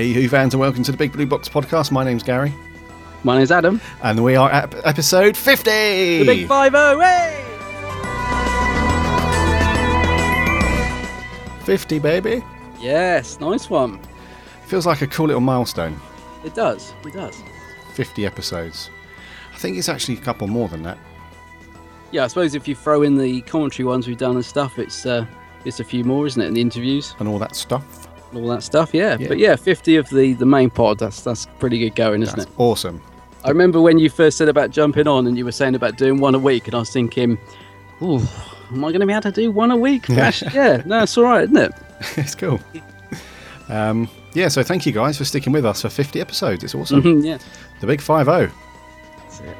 Hey, Who fans, and welcome to the Big Blue Box podcast. My name's Gary, My name's Adam. and we are at episode 50. The Big Five O. Hey! 50, baby. Yes, nice one. Feels like a cool little milestone. It does. It does. 50 episodes. I think it's actually a couple more than that. Yeah, I suppose if you throw in the commentary ones we've done and stuff, it's uh, it's a few more, isn't it? And the interviews, And all that stuff. All that stuff. Yeah. Yeah. But yeah, 50 of the the main pod. That's that's pretty good going, isn't That's it? awesome. I remember when you first said about jumping on, and you were saying about doing one a week, and I was thinking, "Ooh, am I going to be able to do one a week?" Gosh, yeah. No, it's all right, isn't it? it's cool. Um, yeah, so thank you guys for sticking with us for 50 episodes. It's awesome. Mhm, yeah. The big 5 0. That's it.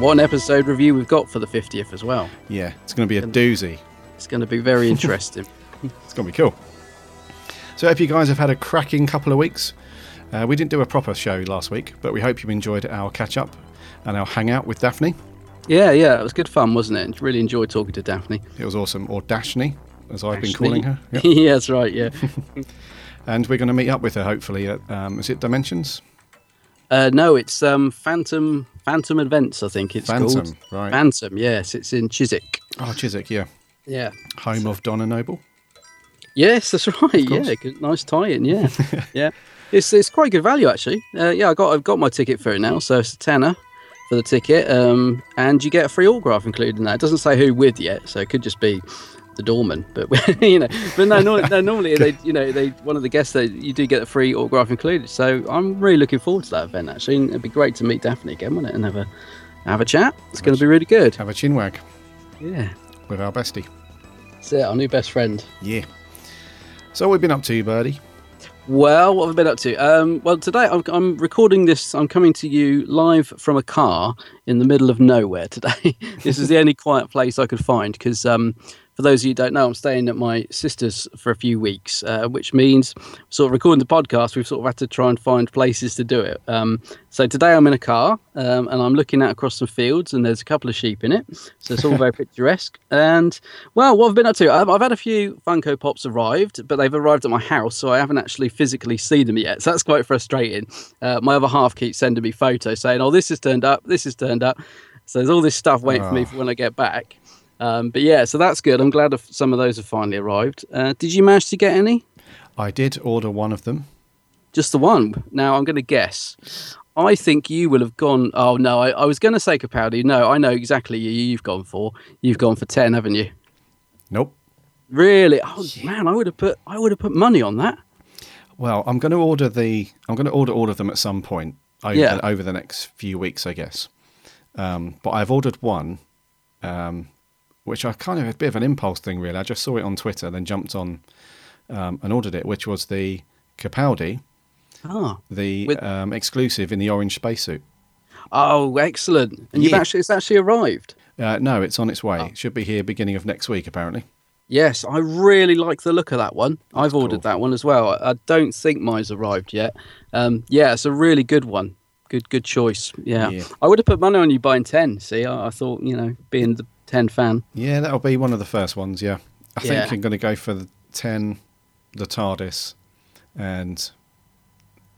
One episode review we've got for the 50th as well. Yeah, it's going to be a doozy. It's going to be very interesting. It's going to be cool. So, I hope you guys have had a cracking couple of weeks. Uh, we didn't do a proper show last week, but we hope you enjoyed our catch up and our hangout with Daphne. Yeah, yeah, it was good fun, wasn't it? Really enjoyed talking to Daphne. It was awesome, or Dashni, as I've been calling her. Yep. yeah, that's right. Yeah. and we're going to meet up with her hopefully at um, is it Dimensions? Uh, no, it's um, Phantom Phantom Events. I think it's Phantom, called. right. Phantom. Yes, it's in Chiswick. Oh, Chiswick, yeah, Yeah. home of Donna Noble. Yes, that's right. Yeah, good, nice tie-in. Yeah, yeah. It's it's quite good value actually. Uh, yeah, I got I've got my ticket for it now, so it's a tenner for the ticket, um, and you get a free autograph included in that. It doesn't say who with yet, so it could just be the doorman. But you know, but no, no, no normally they, you know, they one of the guests they you do get a free autograph included. So I'm really looking forward to that event actually. And it'd be great to meet Daphne again, wouldn't it, and have a have a chat. It's going to be really good. Have a chinwag Yeah, with our bestie. that's it. Our new best friend. Yeah. So what we've been up to, Birdie. Well, what have I been up to? Um, well, today I'm, I'm recording this. I'm coming to you live from a car in the middle of nowhere today. this is the only quiet place I could find because, um, for those of you who don't know, I'm staying at my sister's for a few weeks, uh, which means sort of recording the podcast. We've sort of had to try and find places to do it. Um, so today I'm in a car um, and I'm looking out across some fields and there's a couple of sheep in it. So it's all very picturesque. And well, what I've been up to, I've, I've had a few Funko Pops arrived, but they've arrived at my house, so I haven't actually physically seen them yet. So that's quite frustrating. Uh, my other half keeps sending me photos saying, "Oh, this has turned up, this has turned up." So there's all this stuff waiting for me Oh. for when I get back. Um, but yeah, so that's good. I'm glad some of those have finally arrived. Uh, did you manage to get any? I did order one of them. Just the one. Now I'm going to guess. I think you will have gone. Oh no, I, I was going to say Capaldi. No, I know exactly you. You've gone for. You've gone for ten, haven't you? Nope. Really? Oh man, I would have put. I would have put money on that. Well, I'm going to order the. I'm going to order all of them at some point over, Yeah. the, over the next few weeks, I guess. Um, but I've ordered one, um, which I kind of a bit of an impulse thing, really. I just saw it on Twitter, then jumped on um, and ordered it, which was the Capaldi, Ah. the With- um, exclusive in the orange spacesuit. Oh, excellent! And you've actually. It's actually arrived. Uh, no, it's on its way. Oh. It should be here beginning of next week, apparently. Yes, I really like the look of that one. I've ordered cool. that one as well. I I don't think mine's arrived yet. Um, yeah, it's a really good one. Good, good choice. Yeah, Yeah. I would have put money on you buying ten. See, I, I thought you know, being the ten fan. Yeah, that'll be one of the first ones. Yeah, I Yeah. think I'm going to go for the ten, the TARDIS, and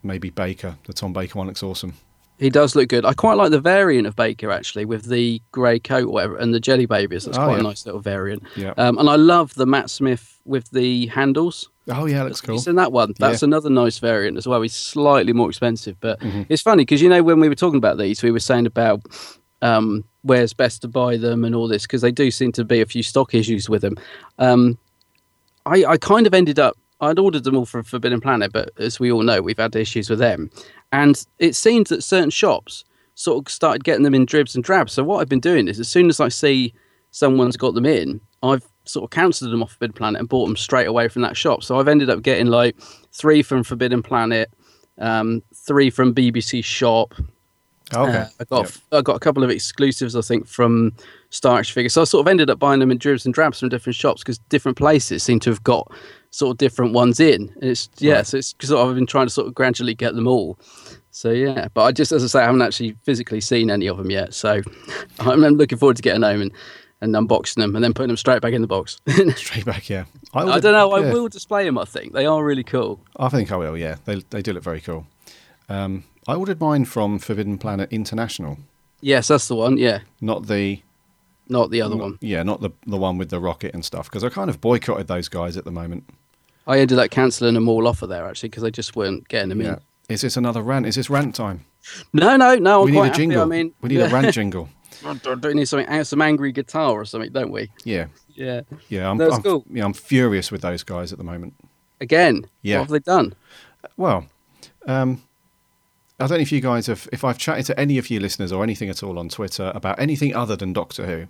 maybe Baker. The Tom Baker one looks awesome. He does look good. I quite like the variant of Baker actually, with the grey coat, or whatever, and the jelly babies. That's Oh, quite yeah. a nice little variant. Yeah. Um, and I love the Matt Smith with the handles. oh yeah, looks cool. you seen that one? That's Yeah. another nice variant as well. He's slightly more expensive, but Mm-hmm. it's funny because you know when we were talking about these, we were saying about um, where's best to buy them and all this because they do seem to be a few stock issues with them. Um, I, I kind of ended up. I'd ordered them all from Forbidden Planet, but as we all know, we've had issues with them, and it seems that certain shops sort of started getting them in dribs and drabs. So what I've been doing is, as soon as I see someone's got them in, I've sort of cancelled them off Forbidden Planet and bought them straight away from that shop. So I've ended up getting like three from Forbidden Planet, um, three from BBC Shop. Okay. Uh, I got Yep. I got a couple of exclusives, I think, from Star Action Figures. So I sort of ended up buying them in dribs and drabs from different shops because different places seem to have got sort of different ones in. And it's yeah, Right. so it's because I've been trying to sort of gradually get them all. So yeah, but I just as I say, I haven't actually physically seen any of them yet. So I'm looking forward to getting home and and unboxing them and then putting them straight back in the box. Straight back, yeah. I ordered- don't know. I will display them. I think they are really cool. I think I will. Yeah, they they do look very cool. Um, I ordered mine from Forbidden Planet International, Yes, that's the one. Yeah, not the not the other one. yeah, not the the one with the rocket and stuff. Because I kind of boycotted those guys at the moment. I ended up cancelling them all off of there actually because they just weren't getting them Yeah. in. Is this another rant? Is this rant time? No, no, no. I'm we need quite a happy. jingle. I mean, we need a rant jingle. do we need something, some angry guitar or something, don't we? Yeah, Yeah. yeah. I'm, That's I'm, cool. yeah, I'm furious with those guys at the moment. Again. Yeah. What have they done? Well, um, I don't know if you guys have, if I've chatted to any of you listeners or anything at all on Twitter about anything other than Doctor Who,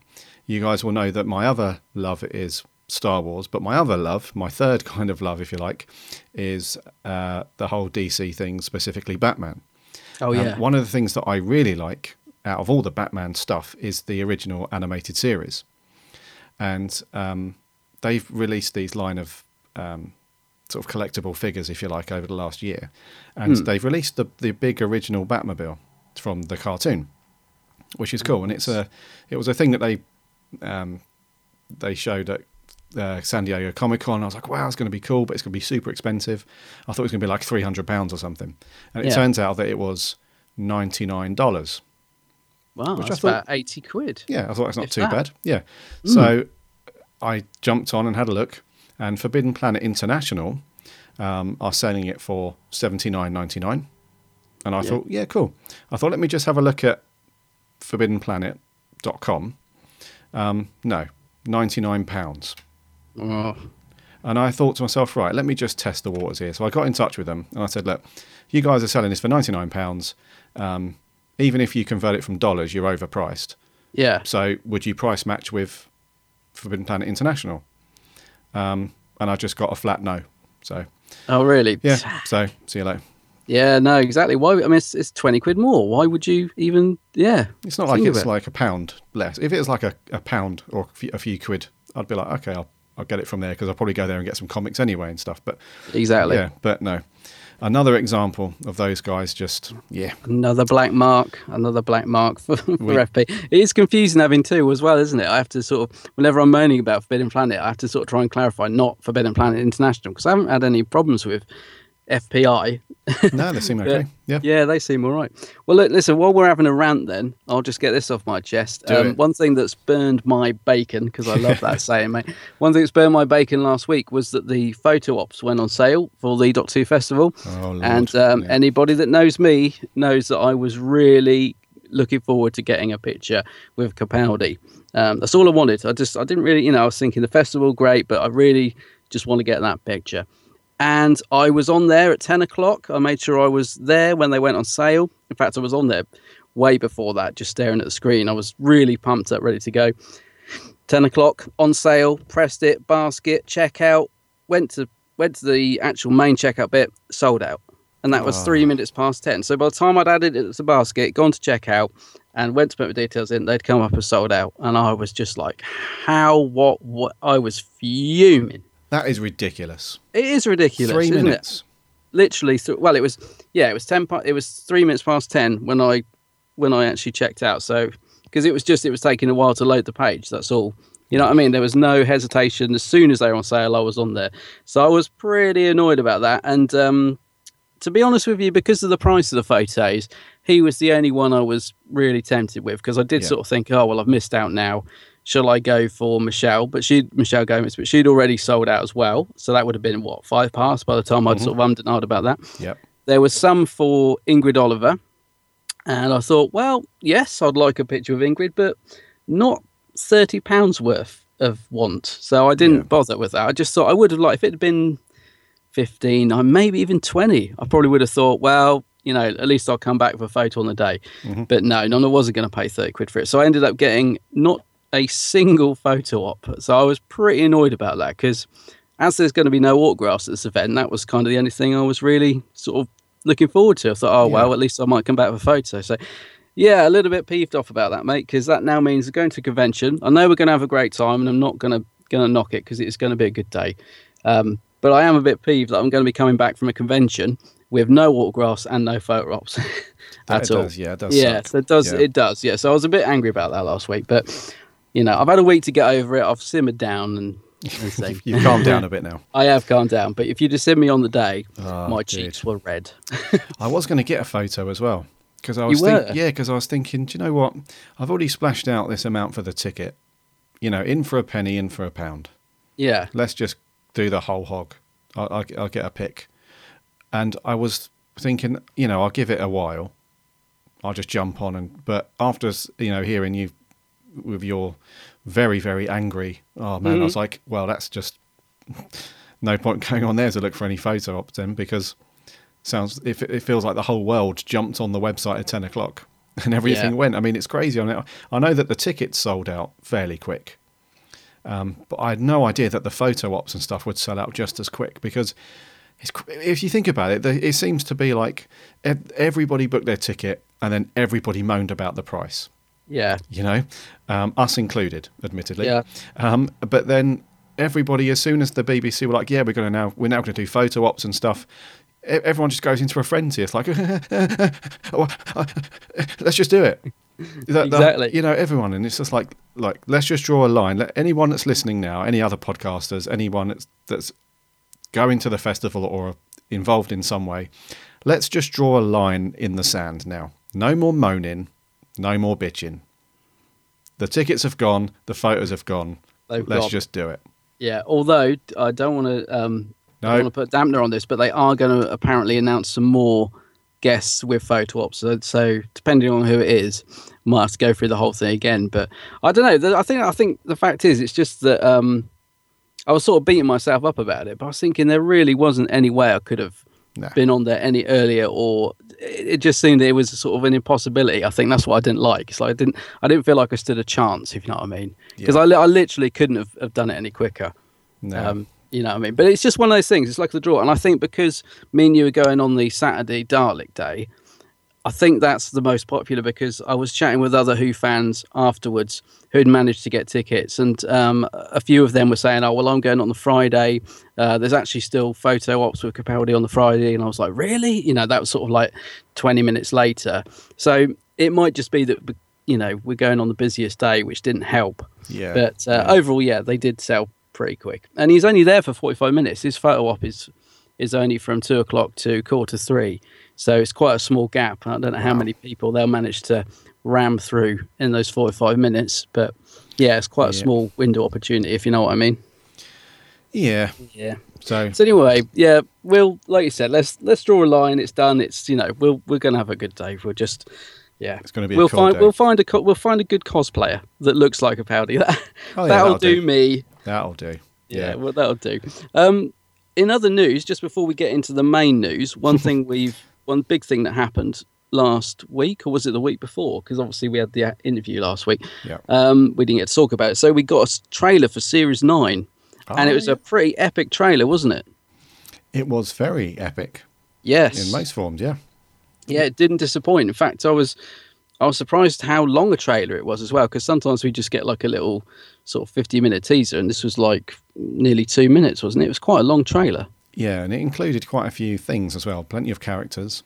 you guys will know that my other love is Star Wars, but my other love, my third kind of love, if you like, is uh, the whole DC thing, specifically Batman. Oh And yeah. one of the things that I really like out of all the Batman stuff is the original animated series. And um, they've released these line of um, sort of collectible figures, if you like, over the last year. And Hmm. they've released the, the big original Batmobile from the cartoon, which is cool. And it's a it was a thing that they um, they showed at uh, San Diego Comic Con. I was like, wow, it's going to be cool, but it's going to be super expensive. I thought it was going to be like three hundred pounds or something, and it Yeah. turns out that it was ninety nine dollars. wow, which I that's thought- about eighty quid. Yeah, I thought it's not If too that. bad. Yeah, so I jumped on and had a look, and Forbidden Planet International um, are selling it for seventy nine ninety nine, and I Yeah. thought, yeah, cool. I thought let me just have a look at forbiddenplanet.com. Um, no, ninety nine pounds. Oh, And I thought to myself, right, let me just test the waters here. So I got in touch with them and I said, look, you guys are selling this for £99. Um, even if you convert it from dollars, you're overpriced. yeah. So would you price match with Forbidden Planet International? Um, and I just got a flat no. So, Oh really? yeah. So, see you later. Yeah, no, exactly. Why? I mean, it's, it's twenty quid more. Why would you even? Yeah, It's not like it's it. like a pound less. If it was like a, a pound or a few, a few quid, I'd be like, okay, I'll, I'll get it from there because I'll probably go there and get some comics anyway and stuff. But exactly. yeah, but no. Another example of those guys just, yeah, Another black mark, another black mark for, for We- FP. It is confusing having two as well, isn't it? I have to sort of, whenever I'm moaning about Forbidden Planet, I have to sort of try and clarify not Forbidden Planet International because I haven't had any problems with FPI. no, they seem okay. Yeah. Yeah, they seem all right. Well, look, listen, while we're having a rant, then I'll just get this off my chest. Do Um, it. one thing that's burned my bacon, because I love that saying, mate. One thing that's burned my bacon last week was that the photo ops went on sale for the Dot 2 Festival. Oh, and um, Yeah. anybody that knows me knows that I was really looking forward to getting a picture with Capaldi. Um, that's all I wanted. I just, I didn't really, you know, I was thinking the festival, great, but I really just want to get that picture. And I was on there at 10 o'clock. I made sure I was there when they went on sale. In fact, I was on there way before that, just staring at the screen. I was really pumped up, ready to go. 10 o'clock on sale, pressed it, basket, checkout, went to went to the actual main checkout bit, sold out. And that was three ah. minutes past 10. So by the time I'd added it to the basket, gone to checkout, and went to put my details in, they'd come up as sold out. And I was just like, how, what, what? I was fuming. That is ridiculous. It is ridiculous. Three isn't it? minutes. literally th- well it was yeah it was 10 pa- it was 3 minutes past 10 when i when i actually checked out so because it was just it was taking a while to load the page that's all you know what i mean there was no hesitation as soon as they were on sale i was on there so i was pretty annoyed about that and um to be honest with you because of the price of the photos he was the only one i was really tempted with because i did Yeah. sort of think oh well i've missed out now shall I go for Michelle? But she, Michelle Gomez, but she'd already sold out as well. So that would have been what five past by the time I'd sort of ummed and ahed about that. Yep. There was some for Ingrid Oliver, and I thought, well, yes, I'd like a picture of Ingrid, but not thirty pounds worth of want. So I didn't Yeah. bother with that. I just thought I would have liked if it had been fifteen, or maybe even twenty. I probably would have thought, well, you know, at least I'll come back for a photo on the day. Mm-hmm. But no, no, I wasn't going to pay thirty quid for it. So I ended up getting not a single photo op. So I was pretty annoyed about that because as there's going to be no autographs at this event, that was kind of the only thing I was really sort of looking forward to. I thought, oh, well, at least I might come back with a photo. So, yeah, a little bit peeved off about that, mate, because that now means going to a convention. I know we're going to have a great time, and I'm not going to going to knock it because it's going to be a good day. Um, but I am a bit peeved that I'm going to be coming back from a convention with no autographs and no photo ops at it all. does, yeah, it does Yeah, so it does. Yeah. It does. Yeah. So I was a bit angry about that last week, but you know, I've had a week to get over it. I've simmered down and. and. You've calmed down a bit now. I have calmed down, but if you'd have seen me on the day, Oh, my dude. cheeks were red. I was going to get a photo as well because I was think, yeah, because I was thinking, do you know what? I've already splashed out this amount for the ticket. You know, in for a penny, in for a pound. yeah, Let's just do the whole hog. I'll, I'll, I'll get a pick. And I was thinking, you know, I'll give it a while. I'll just jump on and. But after you know hearing you with your very very angry, oh man, I was like, well, that's just no point going on there to look for any photo ops then because sounds if it, it feels like the whole world jumped on the website at 10 o'clock and everything Yeah. went. I mean it's crazy on it? I know that the tickets sold out fairly quick um, but i had no idea that the photo ops and stuff would sell out just as quick because it's, if you think about it the, it seems to be like everybody booked their ticket and then everybody moaned about the price yeah, you know, um, us included, admittedly. Yeah. Um, but then everybody, as soon as the BBC were like, "Yeah, we're going to now, we're now going to do photo ops and stuff," everyone just goes into a frenzy. It's like, let's just do it. That- that- Exactly. you know, everyone, and it's just like, like, let's just draw a line. Let anyone that's listening now, any other podcasters, anyone that's that's going to the festival or involved in some way, let's just draw a line in the sand now. No more moaning, no more bitching. The tickets have gone, the photos have gone. They've let's gone. just do it. yeah. Although I don't want to, um, No. I want to put dampener on this, but they are going to apparently announce some more guests with photo ops. So, so depending on who it is, might have to go through the whole thing again. But I don't know. I think I think the fact is, it's just that um, I was sort of beating myself up about it, but I was thinking there really wasn't any way I could have No. been on there any earlier, or it just seemed it was sort of an impossibility. I think that's what I didn't like. It's like I didn't, I didn't feel like I stood a chance, if you know what I mean, because Yeah. I, I literally couldn't have, have done it any quicker. No. Um, you know what I mean? But it's just one of those things. It's like the draw. And I think because me and you were going on the Saturday Dalek Day, I think that's the most popular because I was chatting with other Who fans afterwards who'd managed to get tickets. And um, a few of them were saying, oh, well, I'm going on the Friday. Uh, there's actually still photo ops with Capaldi on the Friday. And I was like, really? You know, that was sort of like 20 minutes later. So it might just be that, you know, we're going on the busiest day, which didn't help. yeah. But uh, overall, yeah, they did sell pretty quick. And he's only there for 45 minutes. His photo op is is only from two o'clock to quarter three, so it's quite a small gap. I don't know how many people they'll manage to ram through in those 45 minutes, but yeah, it's quite a Yeah. small window opportunity if you know what I mean. yeah. Yeah. So, So anyway, yeah, we'll like you said, let's let's draw a line. It's done. It's you know we'll we're gonna have a good day. We'll just yeah, It's gonna be We'll find day. we'll find a co- we'll find a good cosplayer that looks like Capaldi. That, Oh, yeah, that'll, that'll do, do. me. that'll do. Yeah, Yeah. well, that'll do. Um, in other news, just before we get into the main news, one thing we've one big thing that happened last week, or was it the week before? Because obviously we had the uh, interview last week. Yeah. Um, we didn't get to talk about it, so we got a trailer for Series Nine, and it Oh, was yeah. a pretty epic trailer, wasn't it? It was very epic Yes. in most forms, yeah. Yeah, it didn't disappoint. In fact, I was I was surprised how long a trailer it was as well. Because sometimes we just get like a little sort of fifty minute teaser, and this was like nearly two minutes, wasn't it? It was quite a long trailer. Yeah, and it included quite a few things as well. Plenty of characters,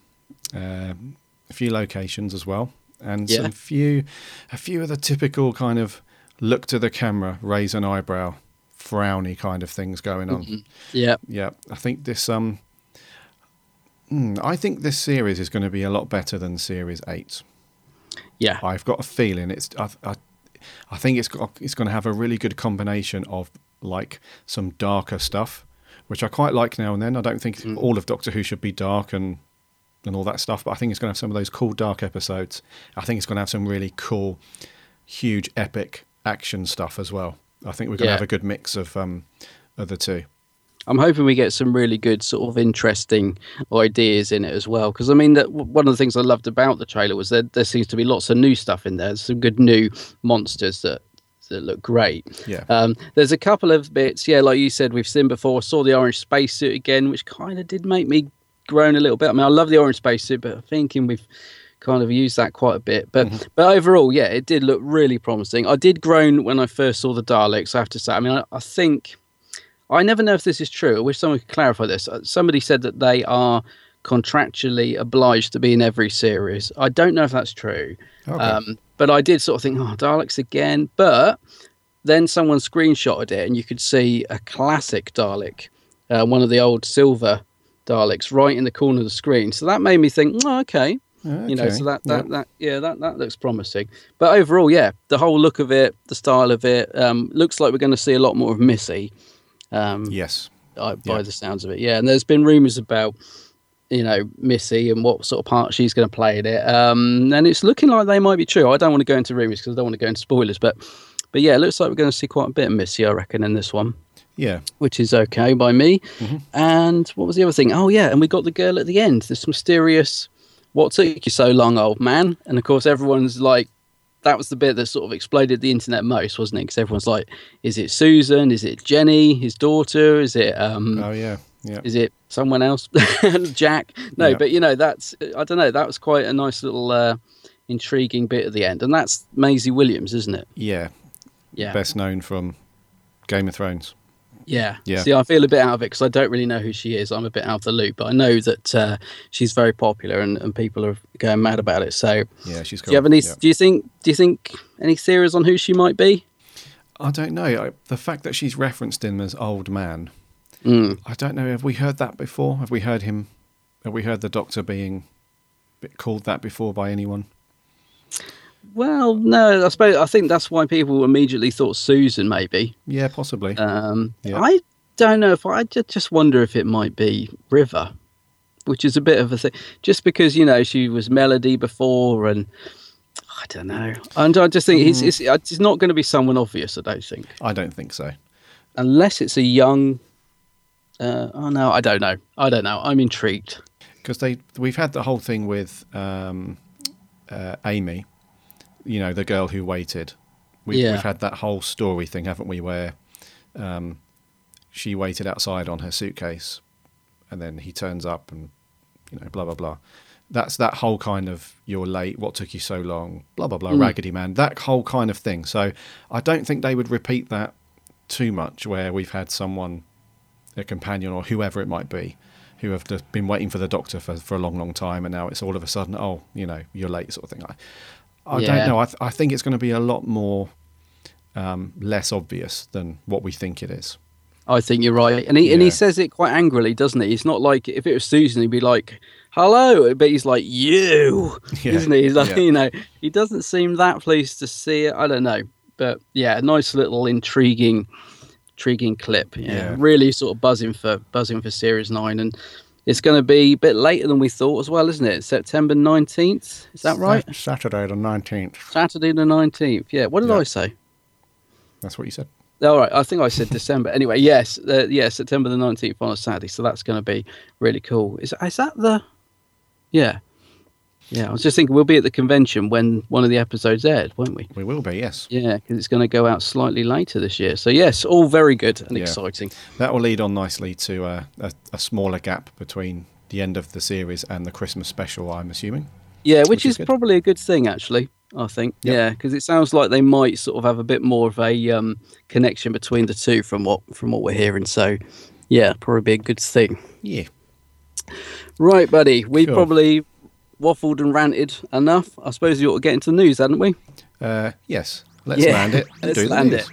um, a few locations as well, and Yeah. some few, a few of the typical kind of look to the camera, raise an eyebrow, frowny kind of things going on. Yeah, Yeah, I think this. Um, mm, I think this series is going to be a lot better than Series Eight. yeah, I've got a feeling it's. I, I, I think it's got. It's going to have a really good combination of like some darker stuff, which I quite like now and then. I don't think all of Doctor Who should be dark and and all that stuff, but I think it's going to have some of those cool dark episodes. I think it's going to have some really cool, huge, epic action stuff as well. I think we're going Yeah. to have a good mix of um of the two. I'm hoping we get some really good sort of interesting ideas in it as well. Because I mean, that one of the things I loved about the trailer was that there seems to be lots of new stuff in there. Some good new monsters that that look great. Yeah. Um, there's a couple of bits, yeah, like you said, we've seen before. Saw the orange spacesuit again, which kind of did make me groan a little bit. I mean, I love the orange spacesuit, but I'm thinking we've kind of used that quite a bit. But but overall, yeah, it did look really promising. I did groan when I first saw the Daleks. I have to say. I mean, I, I think I never know if this is true. I wish someone could clarify this. Uh, Somebody said that they are contractually obliged to be in every series. I don't know if that's true. Okay. Um, but I did sort of think, oh, Daleks again. But then someone screenshotted it, and you could see a classic Dalek, uh, one of the old silver Daleks, right in the corner of the screen. So that made me think, oh, okay, you know. So that that, yeah. that yeah, that that looks promising. But overall, yeah, the whole look of it, the style of it, um, looks like we're going to see a lot more of Missy. Um, yes. by Yeah. the sounds of it. Yeah, and there's been rumours about you know Missy and what sort of part she's going to play in it. Um, and it's looking like they might be true. I don't want to go into rumours because I don't want to go into spoilers, but but yeah, it looks like we're going to see quite a bit of Missy, I reckon, in this one. Yeah. Which is okay by me. And what was the other thing? Oh yeah, and we got the girl at the end. This mysterious. What took you so long, old man? And of course, everyone's like, that was the bit that sort of exploded the internet most, wasn't it? Because everyone's like, is it Susan? Is it Jenny, his daughter? Is it um, Oh yeah. Yeah. is it someone else jack no Yeah. but you know that's i don't know that was quite a nice little uh intriguing bit at the end and that's maisie williams isn't it Yeah. yeah Best known from Game of Thrones. Yeah Yeah. see i feel a bit out of it because i don't really know who she is i'm a bit out of the loop but i know that uh she's very popular and, and people are going mad about it so Yeah, she's cool. do you have any Yeah. do you think do you think any theories on who she might be I don't know. I, the fact that she's referenced him as old man, Mm. I don't know. Have we heard that before? Have we heard him? Have we heard the Doctor being called that before by anyone? Well no i suppose i think that's why people immediately thought susan maybe Yeah, possibly. Um, Yeah. I don't know if I just wonder if it might be River, which is a bit of a thing. Just because you know she was Melody before, and I don't know. And I just think it's, it's it's not going to be someone obvious. I don't think, I don't think so. unless it's a young. Uh, oh no, I don't know. I don't know. I'm intrigued. because they we've had the whole thing with um, uh, Amy, you know, the girl who waited. We've, Yeah. we've had that whole story thing, haven't we? Where um, she waited outside on her suitcase, and then he turns up, and you know, blah blah blah. That's that whole kind of you're late. What took you so long? Blah blah blah. Raggedy Man. That whole kind of thing. So I don't think they would repeat that too much. Where we've had someone a companion or whoever it might be who have just been waiting for the doctor for, for a long, long time, and now it's all of a sudden, oh, you know, you're late, sort of thing. I, I Yeah. don't know. I, th- I think it's going to be a lot more um, less obvious than what we think it is. I think you're right, and he and he says it quite angrily, doesn't he? It's not like if it was Susan, he'd be like, "Hello," but he's like, "You," Yeah, isn't he? He's like, yeah. you know, he doesn't seem that pleased to see it. I don't know, but yeah, a nice little intriguing, intriguing clip. Yeah, Yeah. really sort of buzzing for buzzing for series nine, and it's going to be a bit later than we thought as well, isn't it? September nineteenth, is that right? Saturday the 19th. Saturday the nineteenth. Yeah. What did Yeah. I say? That's what you said. All right, I think I said December. Anyway, yes, uh, yeah, September the nineteenth on a Saturday, so that's going to be really cool. Is is that the? Yeah, yeah. I was just thinking we'll be at the convention when one of the episodes aired, won't we? We will be, yes. Yeah, because it's going to go out slightly later this year. So yes, all very good and Yeah. exciting. That will lead on nicely to uh, a, a smaller gap between the end of the series and the Christmas special, I'm assuming. Yeah, which, Which is is, probably a good thing actually. I think. Yep. Yeah, because it sounds like they might sort of have a bit more of a um, connection between the two from what from what we're hearing. So, yeah, probably be a good thing. Yeah. Right, buddy. Sure. probably waffled and ranted enough. I suppose you ought to get into the news, hadn't we? Uh, yes. Let's Yeah, land it. and let's land it.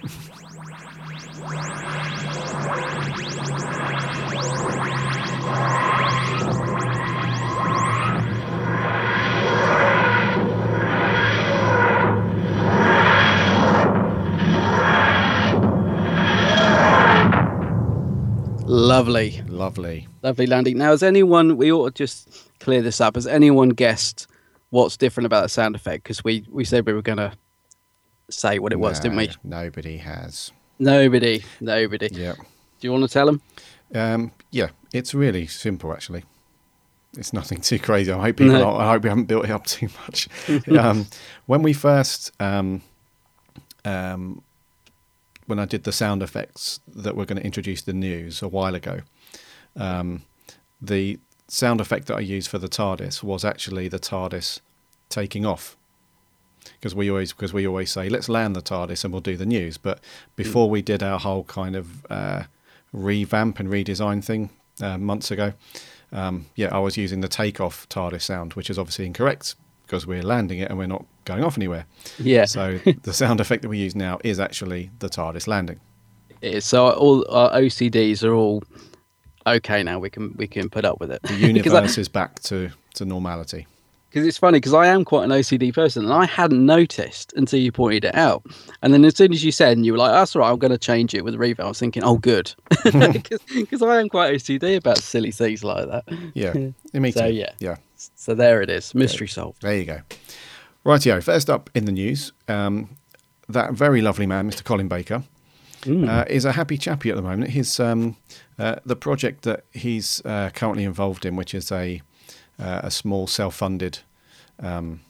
Lovely. Lovely. Lovely landing. Now, has anyone, we ought to just clear this up. Has anyone guessed what's different about the sound effect? Because we, we said we were going to say what it was, didn't we? Nobody has. Nobody. Nobody. Yeah. Do you want to tell them? Um, yeah, it's really simple actually. It's nothing too crazy. I hope people. No. Are, I hope we haven't built it up too much. um, when we first um, um, when I did the sound effects that we're going to introduce the news a while ago, um, the sound effect that I used for the TARDIS was actually the TARDIS taking off. Because we always because we always say let's land the TARDIS and we'll do the news. But before we did our whole kind of uh, revamp and redesign thing uh, months ago, um, yeah, I was using the takeoff TARDIS sound, which is obviously incorrect because we're landing it and we're not going off anywhere. Yeah. So the sound effect that we use now is actually the TARDIS landing. So all our OCDs are all okay now. We can we can put up with it. The Because I- universe is back to, to normality. Because it's funny because I am quite an OCD person and I hadn't noticed until you pointed it out. And then as soon as you said, and you were like, "That's all right, I'm going to change it with Reva," I was thinking, "Oh, good," because I am quite OCD about silly things like that. Yeah. Me So, too. yeah. Yeah. So there it is, mystery solved. There you go. Rightio. First up in the news, um, that very lovely man, Mr. Colin Baker, uh, is a happy chappy at the moment. His um, uh, the project that he's uh, currently involved in, which is a uh, a small self-funded um,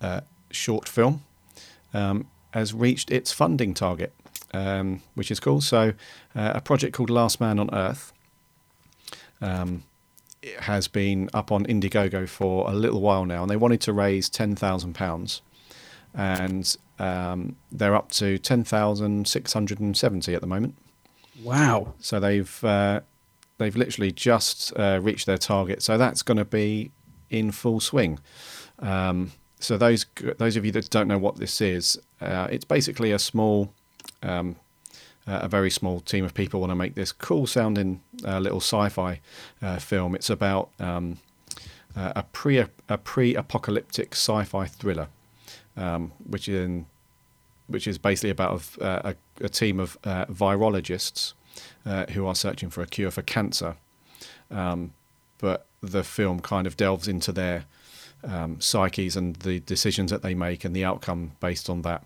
uh, short film, um, has reached its funding target, um, which is cool. So, uh, a project called Last Man on Earth um, it has been up on Indiegogo for a little while now, and they wanted to raise ten thousand pounds, and um, they're up to ten thousand six hundred and seventy at the moment. Wow. So they've uh, they've literally just uh, reached their target. So that's going to be in full swing. Um, so those those of you that don't know what this is, uh, it's basically a small, um, uh, a very small team of people want to make this cool sounding uh, little sci-fi uh, film. It's about um, uh, a pre a pre-apocalyptic sci-fi thriller, um, which in which is basically about a, a, a team of uh, virologists uh, who are searching for a cure for cancer. Um, but the film kind of delves into their um, psyches and the decisions that they make and the outcome based on that.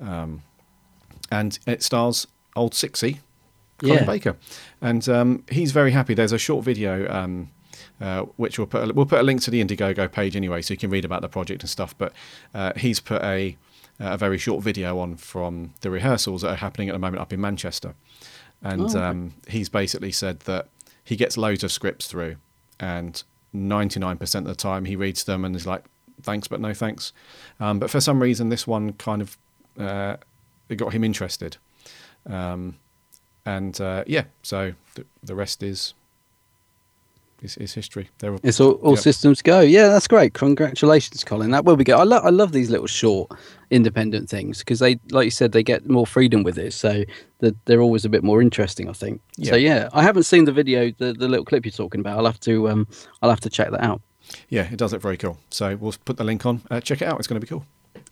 Um, and it stars old Sixy, Colin Yeah. Baker, and um, he's very happy. There's a short video. Um, uh, which we'll put a, we'll put a link to the Indiegogo page anyway, so you can read about the project and stuff. But uh, he's put a a very short video on from the rehearsals that are happening at the moment up in Manchester, and Oh, okay. um, he's basically said that he gets loads of scripts through, and 99% of the time he reads them and is like, "Thanks, but no thanks." Um, but for some reason, this one kind of uh, it got him interested, um, and uh, yeah, so the, the rest is is, is history. They're, It's all, all Yep. systems go. Yeah, that's great. Congratulations, Colin. That will be good. I love I love these little short independent things because they, like you said, they get more freedom with it. So that they're always a bit more interesting. I think. So Yeah. yeah, I haven't seen the video, the, the little clip you're talking about. I'll have to um I'll have to check that out. yeah, it does look very cool. So we'll put the link on. Uh, check it out. It's going to be cool.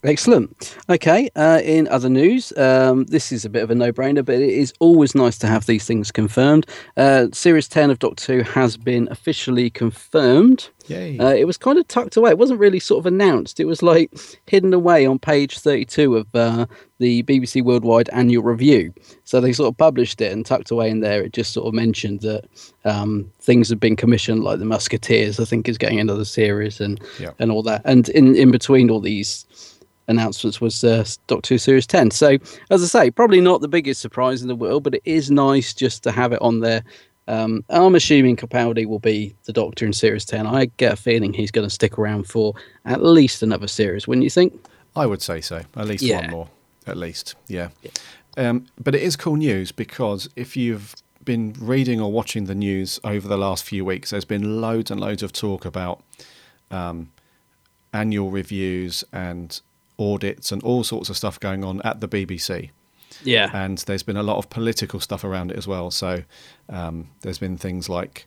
Excellent. Okay. Uh, in other news, um, this is a bit of a no-brainer, but it is always nice to have these things confirmed. Uh, Series 10 of Doctor Who has been officially confirmed. Yay! Uh, it was kind of tucked away. It wasn't really sort of announced. It was like hidden away on page 32 of uh, the BBC Worldwide Annual Review. So they sort of published it and tucked away in there. It just sort of mentioned that um, things have been commissioned, like the Musketeers, I think, is getting another series and Yeah. and all that. And in in between all these announcements was uh, Doctor Who Series 10. So, as I say, probably not the biggest surprise in the world, but it is nice just to have it on there. Um, I'm assuming Capaldi will be the Doctor in Series 10. I get a feeling he's going to stick around for at least another series, wouldn't you think? I would say so. At least Yeah. one more. At least, yeah. Um, but it is cool news because if you've been reading or watching the news over the last few weeks, there's been loads and loads of talk about um, annual reviews and audits and all sorts of stuff going on at the BBC. Yeah. and there's been a lot of political stuff around it as well. So um, there's been things like,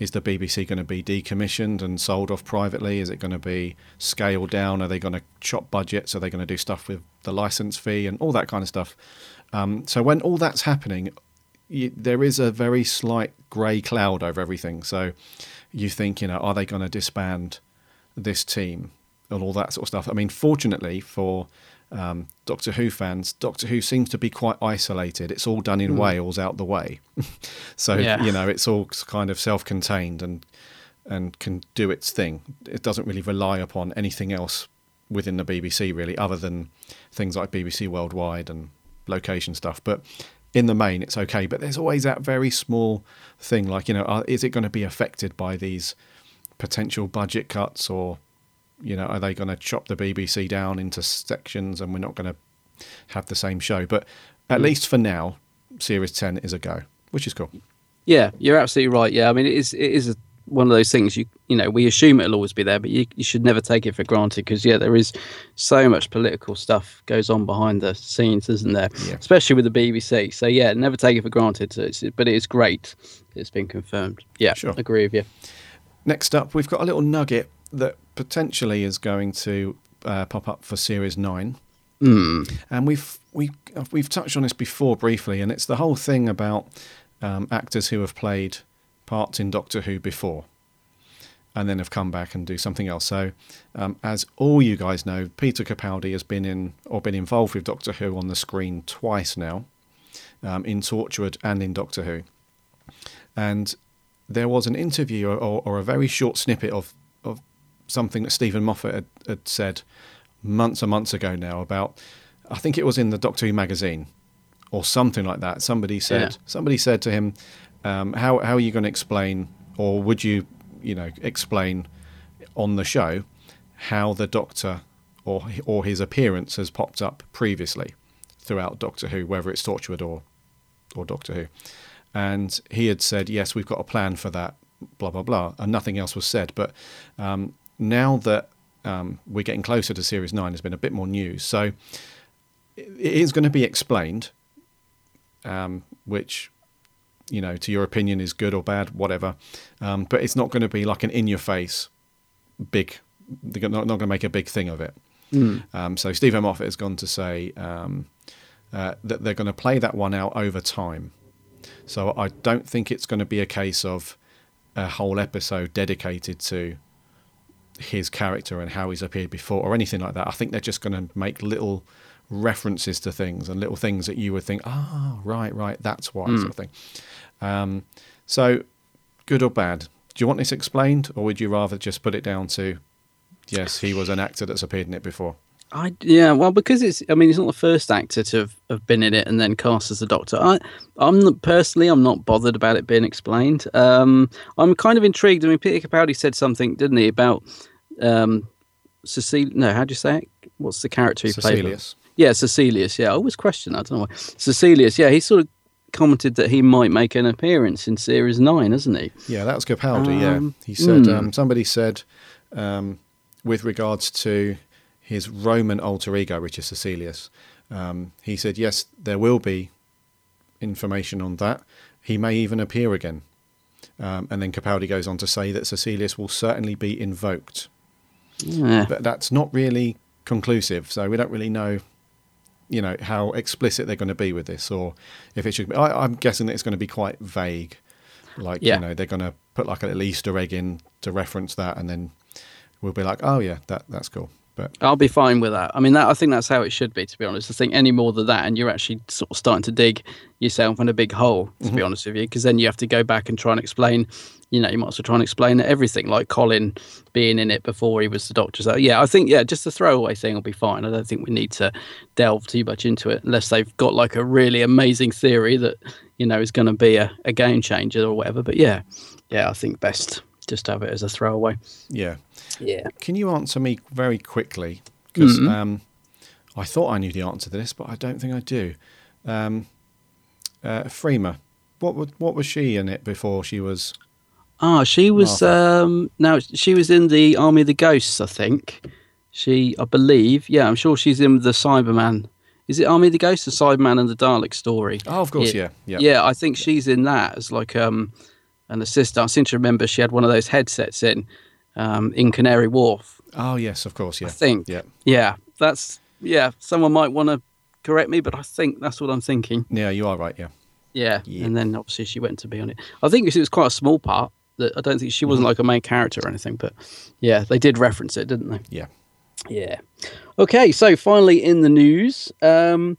is the BBC going to be decommissioned and sold off privately? Is it going to be scaled down? Are they going to chop budgets? Are they going to do stuff with the license fee and all that kind of stuff? Um, so when all that's happening, you, there is a very slight grey cloud over everything. So you think, you know, are they going to disband this team and all that sort of stuff? I mean, fortunately for um, Doctor Who fans, Doctor Who seems to be quite isolated. It's all done in Wales, out the way. so Yeah. you know, it's all kind of self-contained and and can do its thing. It doesn't really rely upon anything else within the BBC, really, other than things like BBC Worldwide and location stuff, but in the main, it's okay. But there's always that very small thing, like you know, are, is it going to be affected by these potential budget cuts, or you know, are they going to chop the BBC down into sections, and we're not going to have the same show? But at mm. least for now, Series Ten is a go, which is cool. Yeah, you're absolutely right. Yeah, I mean, it is it is a, one of those things you you know we assume it'll always be there, but you, you should never take it for granted because yeah, there is so much political stuff goes on behind the scenes, isn't there? Yeah. Especially with the BBC. So yeah, never take it for granted. So it's, but it is great. It's been confirmed. Yeah, Sure. agree with you. Next up, we've got a little nugget that potentially is going to uh, pop up for Series Nine, and we've we we've touched on this before briefly, and it's the whole thing about um, actors who have played parts in Doctor Who before, and then have come back and do something else. So, um, as all you guys know, Peter Capaldi has been in or been involved with Doctor Who on the screen twice now, um, in Torchwood and in Doctor Who, and there was an interview or, or, a very short snippet of, of something that Steven Moffat had, had said months and months ago now about, I think it was in the Doctor Who magazine or something like that. Somebody said Yeah. somebody said to him, um, "How how are you going to explain, or would you, you know, explain on the show how the Doctor or or his appearance has popped up previously throughout Doctor Who, whether it's Torchwood or or Doctor Who?" And he had said, "Yes, we've got a plan for that." Blah blah blah, and nothing else was said. But um, now that um, we're getting closer to Series Nine, there's been a bit more news. So it is going to be explained, um, which you know, to your opinion, is good or bad, whatever. Um, but it's not going to be like an in-your-face big. They're not, not going to make a big thing of it. Um, so Steven Moffat has gone to say um, uh, that they're going to play that one out over time. So I don't think it's going to be a case of a whole episode dedicated to his character and how he's appeared before or anything like that. I think they're just going to make little references to things and little things that you would think, ah, right, right, that's why, sort of thing. Um, so, good or bad? Do you want this explained, or would you rather just put it down to, yes, he was an actor that's appeared in it before? I yeah, well, because it's I mean he's not the first actor to have, have been in it and then cast as the Doctor. I I'm not, personally I'm not bothered about it being explained. Um, I'm kind of intrigued. I mean, Peter Capaldi said something, didn't he, about um, Cecilia? No, how do you say it? What's the character he played? Caecilius. Yeah, Caecilius. Yeah, I always question. that, I don't know why. Caecilius. Yeah, he sort of commented that he might make an appearance in series nine, hasn't he? Yeah, that was Capaldi. Um, yeah, he said um, somebody said um, with regards to his Roman alter ego, Richard Caecilius. Um, he said yes, there will be information on that. He may even appear again. Um, and then Capaldi goes on to say that Caecilius will certainly be invoked, Yeah. but that's not really conclusive. So we don't really know, you know, how explicit they're going to be with this, or if it should. Be, I, I'm guessing that it's going to be quite vague. Like Yeah. you know, they're going to put like a little Easter egg in to reference that, and then we'll be like, oh yeah, that that's cool. But I'll be fine with that. I mean, that I think that's how it should be. To be honest, I think any more than that, and you're actually sort of starting to dig yourself in a big hole. To be mm-hmm. honest with you, because then you have to go back and try and explain. You know, you might as well try and explain everything, like Colin being in it before he was the Doctor. So yeah, I think yeah, just the throwaway thing will be fine. I don't think we need to delve too much into it unless they've got like a really amazing theory that you know is going to be a, a game changer or whatever. But yeah, yeah, I think best just have it as a throwaway. yeah, Yeah. can you answer me very quickly? Because Mm-hmm. um, I thought I knew the answer to this, but I don't think I do. Um, uh, Freema, what wa- what was she in it before she was? Ah, she was Martha. um no, she was in the Army of the Ghosts, I think. She I believe, yeah, I'm sure she's in the Cyberman. Is it Army of the Ghosts, the Cyberman and the Dalek story? Oh, of course, yeah, yeah, Yeah, I think she's in that as like um an assistant. I seem to remember she had one of those headsets in um in Canary Wharf. Oh, yes, of course, yeah. I think. Yeah, Yeah, that's yeah, someone might want to correct me, but I think that's what I'm thinking. yeah, you are right. Yeah, Yeah. Yeah. And then obviously she went to be on it. I think it was quite a small part. That I don't think she Mm-hmm. wasn't like a main character or anything, but yeah, they did reference it, didn't they? yeah. Yeah. Okay, so finally in the news, um,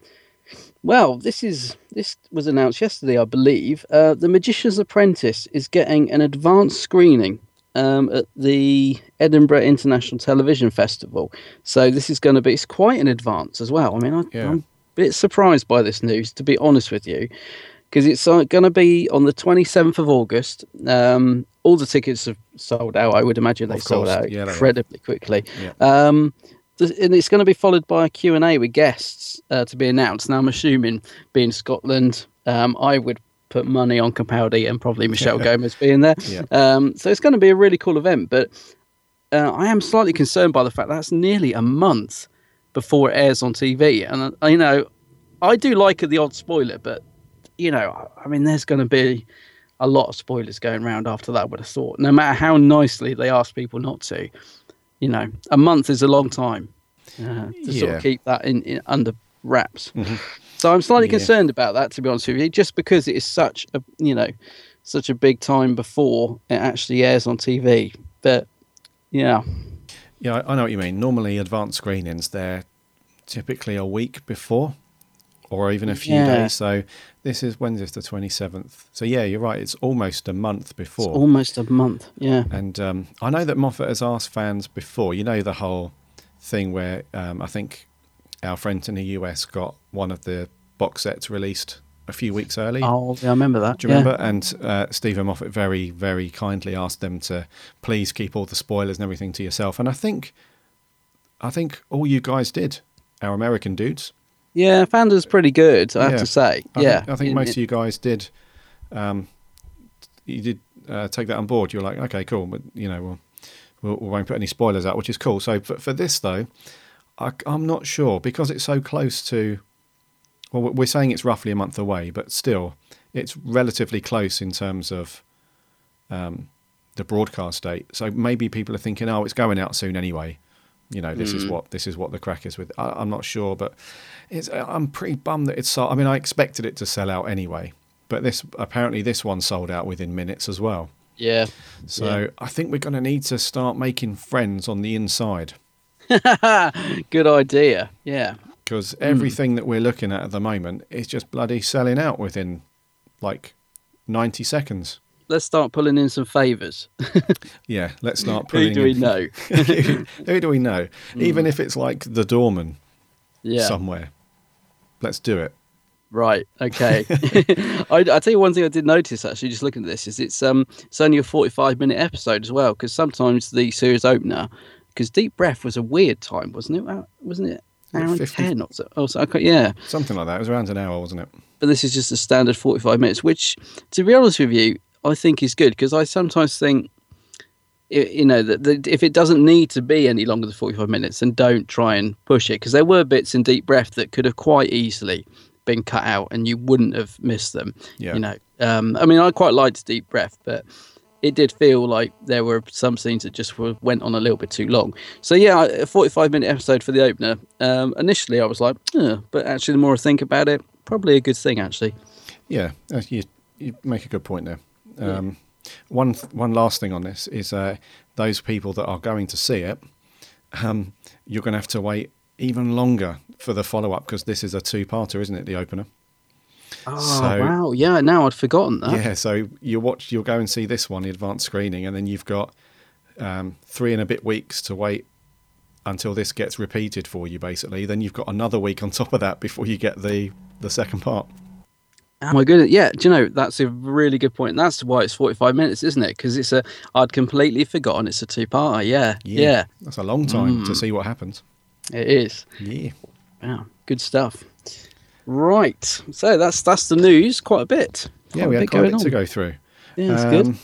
well, this is this was announced yesterday, I believe. Uh, the Magician's Apprentice is getting an advanced screening um, at the Edinburgh International Television Festival. So this is going to be it's quite an advance as well. I mean, I, Yeah. I'm a bit surprised by this news, to be honest with you, because it's uh, going to be on the 27th of August. Um, all the tickets have sold out. I would imagine they sold out Yeah, incredibly quickly. Yeah. Um, and it's going to be followed by a Q&A with guests uh, to be announced. Now, I'm assuming being Scotland, um, I would put money on Capaldi and probably Michelle Gomez being there. Yeah. Um, so it's going to be a really cool event. But uh, I am slightly concerned by the fact that's nearly a month before it airs on TV. And, uh, you know, I do like the odd spoiler, but, you know, I mean, there's going to be a lot of spoilers going around after that, I would have thought. No matter how nicely they ask people not to, you know, a month is a long time uh, to sort of keep that in, in under wraps. So I'm slightly Yeah. concerned about that, to be honest with you, just because it is such a, you know, such a big time before it actually airs on TV. But, yeah. Yeah, I know what you mean. Normally, advanced screenings they're typically a week before, or even a few Yeah. days. So this is this? The twenty seventh. So yeah, you're right. It's almost a month It's before. almost a month. Yeah. And um, I know that Moffat has asked fans before. You know the whole thing where um, I think our friends in the US got one of the box sets released a few weeks early. Oh, yeah, I remember that. Do you yeah. remember? And uh, Steven Moffat very, very kindly asked them to please keep all the spoilers and everything to yourself. And I think, I think all you guys did, our American dudes. Yeah, Fanda's pretty good, I Yeah. have to say. I yeah. think, I think In- most of you guys did. Um, you did uh, take that on board. You're like, okay, cool, but you know, we'll, we'll, we won't put any spoilers out, which is cool. So for, for this though, I, I'm not sure because it's so close to. Well, we're saying it's roughly a month away, but still, it's relatively close in terms of um, the broadcast date. So maybe people are thinking, oh, it's going out soon anyway. You know, this is what this is what the crack is with. I, I'm not sure, but it's. I'm pretty bummed that it's. So, I mean, I expected it to sell out anyway, but this apparently this one sold out within minutes as well. Yeah. So I think we're going to need to start making friends on the inside Good idea. Yeah. because everything that we're looking at at the moment is just bloody selling out within like 90 seconds. Let's start pulling in some favours. Yeah, let's start pulling Who do we in- know? Who do we know? Even if it's like the doorman Yeah. somewhere, let's do it. Right. Okay. I, I tell you one thing I did notice actually, just looking at this, is it's um it's only a forty-five minute episode as well. Because sometimes the series opener, because Deep Breath was a weird time, wasn't it? Wasn't it? Yeah, Hour and 50 ten or so. Oh, so okay, yeah. Something like that. It was around an hour, wasn't it? But this is just a standard forty-five minutes, which, to be honest with you, I think is good because I sometimes think. You know that that if it doesn't need to be any longer than forty-five minutes, then don't try and push it because there were bits in Deep Breath that could have quite easily been cut out and you wouldn't have missed them. Yeah. You know, um, I mean, I quite liked Deep Breath, but it did feel like there were some scenes that just were, went on a little bit too long. So yeah, a 45 minute episode for the opener. Um, initially, I was like, "Ugh," but actually, the more I think about it, probably a good thing actually. Yeah, uh, you you make a good point there. Um, One one last thing on this is uh, those people that are going to see it, um, you're going to have to wait even longer for the follow up because this is a two parter, isn't it? The opener. Oh So- wow, yeah. Now I'd forgotten that. Yeah, so you watch, you'll go and see this one, the advanced screening, and then you've got um, three and a bit weeks to wait until this gets repeated for you. Basically, then you've got another week on top of that before you get the the second part. Oh my goodness, yeah. Do you know that's a really good point? That's why it's forty-five minutes, isn't it? Because it's a. I'd completely forgotten it's a two-parter. Yeah, yeah, that's a long time to see what happens. it is. Yeah, Wow, good stuff. Right, so that's that's the news. Quite a bit. yeah, we had quite a bit going to go through. Yeah, it's good. Um,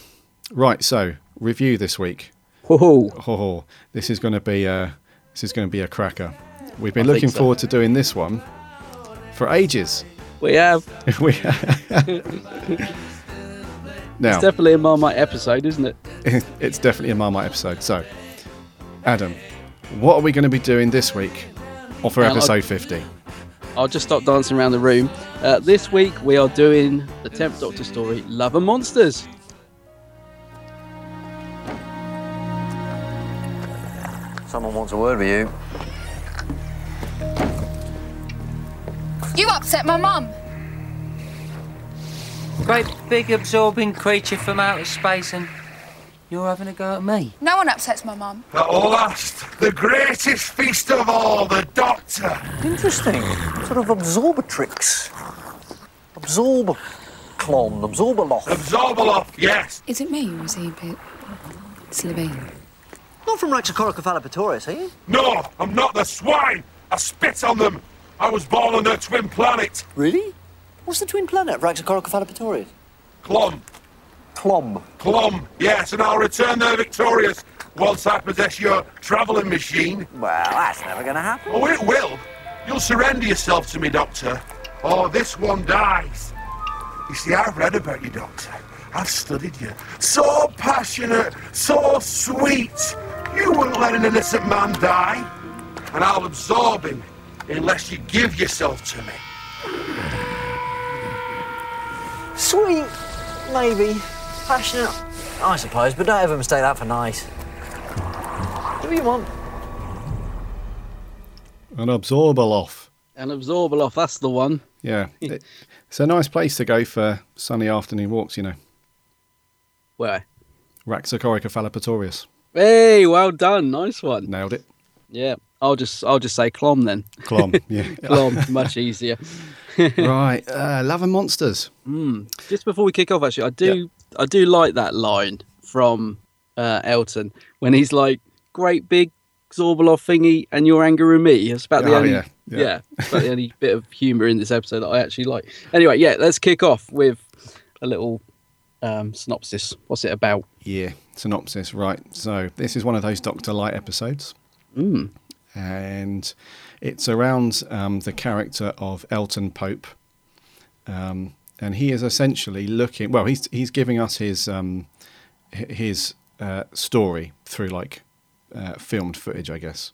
Right, so review this week. Whoa, Oh, this is going to be a this is going to be a cracker. We've been I looking so. forward to doing this one for ages. we have. we now It's definitely a Marmite episode, isn't it? it's definitely a Marmite episode. So, Adam, what are we going to be doing this week, or for episode fifty? I'll just stop dancing around the room. Uh, this week we are doing the Tenth Doctor story, Love and Monsters. Someone wants a word with you. You upset my mum. Great big absorbing creature from outer space and You're having a go at me. No one upsets my mum. At last, the greatest feast of all, the Doctor. Interesting. Sort of absorbatrix. Absorb clon, abzorbaloff. Abzorbaloff, yes. Is it me or is he a bit Slitheen? Not from Raxacoricofallapatorius, are you? No, I'm not the swine. I spit on them. I was born on their twin planet. Really? What's the twin planet, Raxacoricofallapatorius? Clom. Clom. Clom, yes, and I'll return there victorious once I possess your travelling machine. Well, that's never going to happen. Oh, it will. You'll surrender yourself to me, Doctor. Or this one dies. You see, I've read about you, Doctor. I've studied you. So passionate, so sweet. You wouldn't let an innocent man die. And I'll absorb him unless you give yourself to me. Sweet, maybe. Passionate, I suppose, but don't ever mistake that for nice. Do what you want. An Abzorbaloff. An And Abzorbaloff, that's the one. Yeah. It- it's a nice place to go for sunny afternoon walks, you know. Where? Raxacoricofallapatorius. Hey, well done. Nice one. Nailed it. Yeah. I'll just I'll just say Clom then. Clom, yeah. Clom, much easier. right. Uh, Love and Monsters. Just before we kick off, actually, I do I do like that line from uh, Elton when he's like, "Great big Zorbaloff thingy, and you're angering me." It's about the Oh, only yeah, yeah, yeah. about the only bit of humour in this episode that I actually like. Anyway, yeah, let's kick off with a little um, synopsis. What's it about? Yeah, synopsis. Right. So this is one of those Doctor lite episodes, Mm. and it's around um, the character of Elton Pope, um, and he is essentially looking. Well, he's he's giving us his um, his uh, story through like uh, filmed footage, I guess.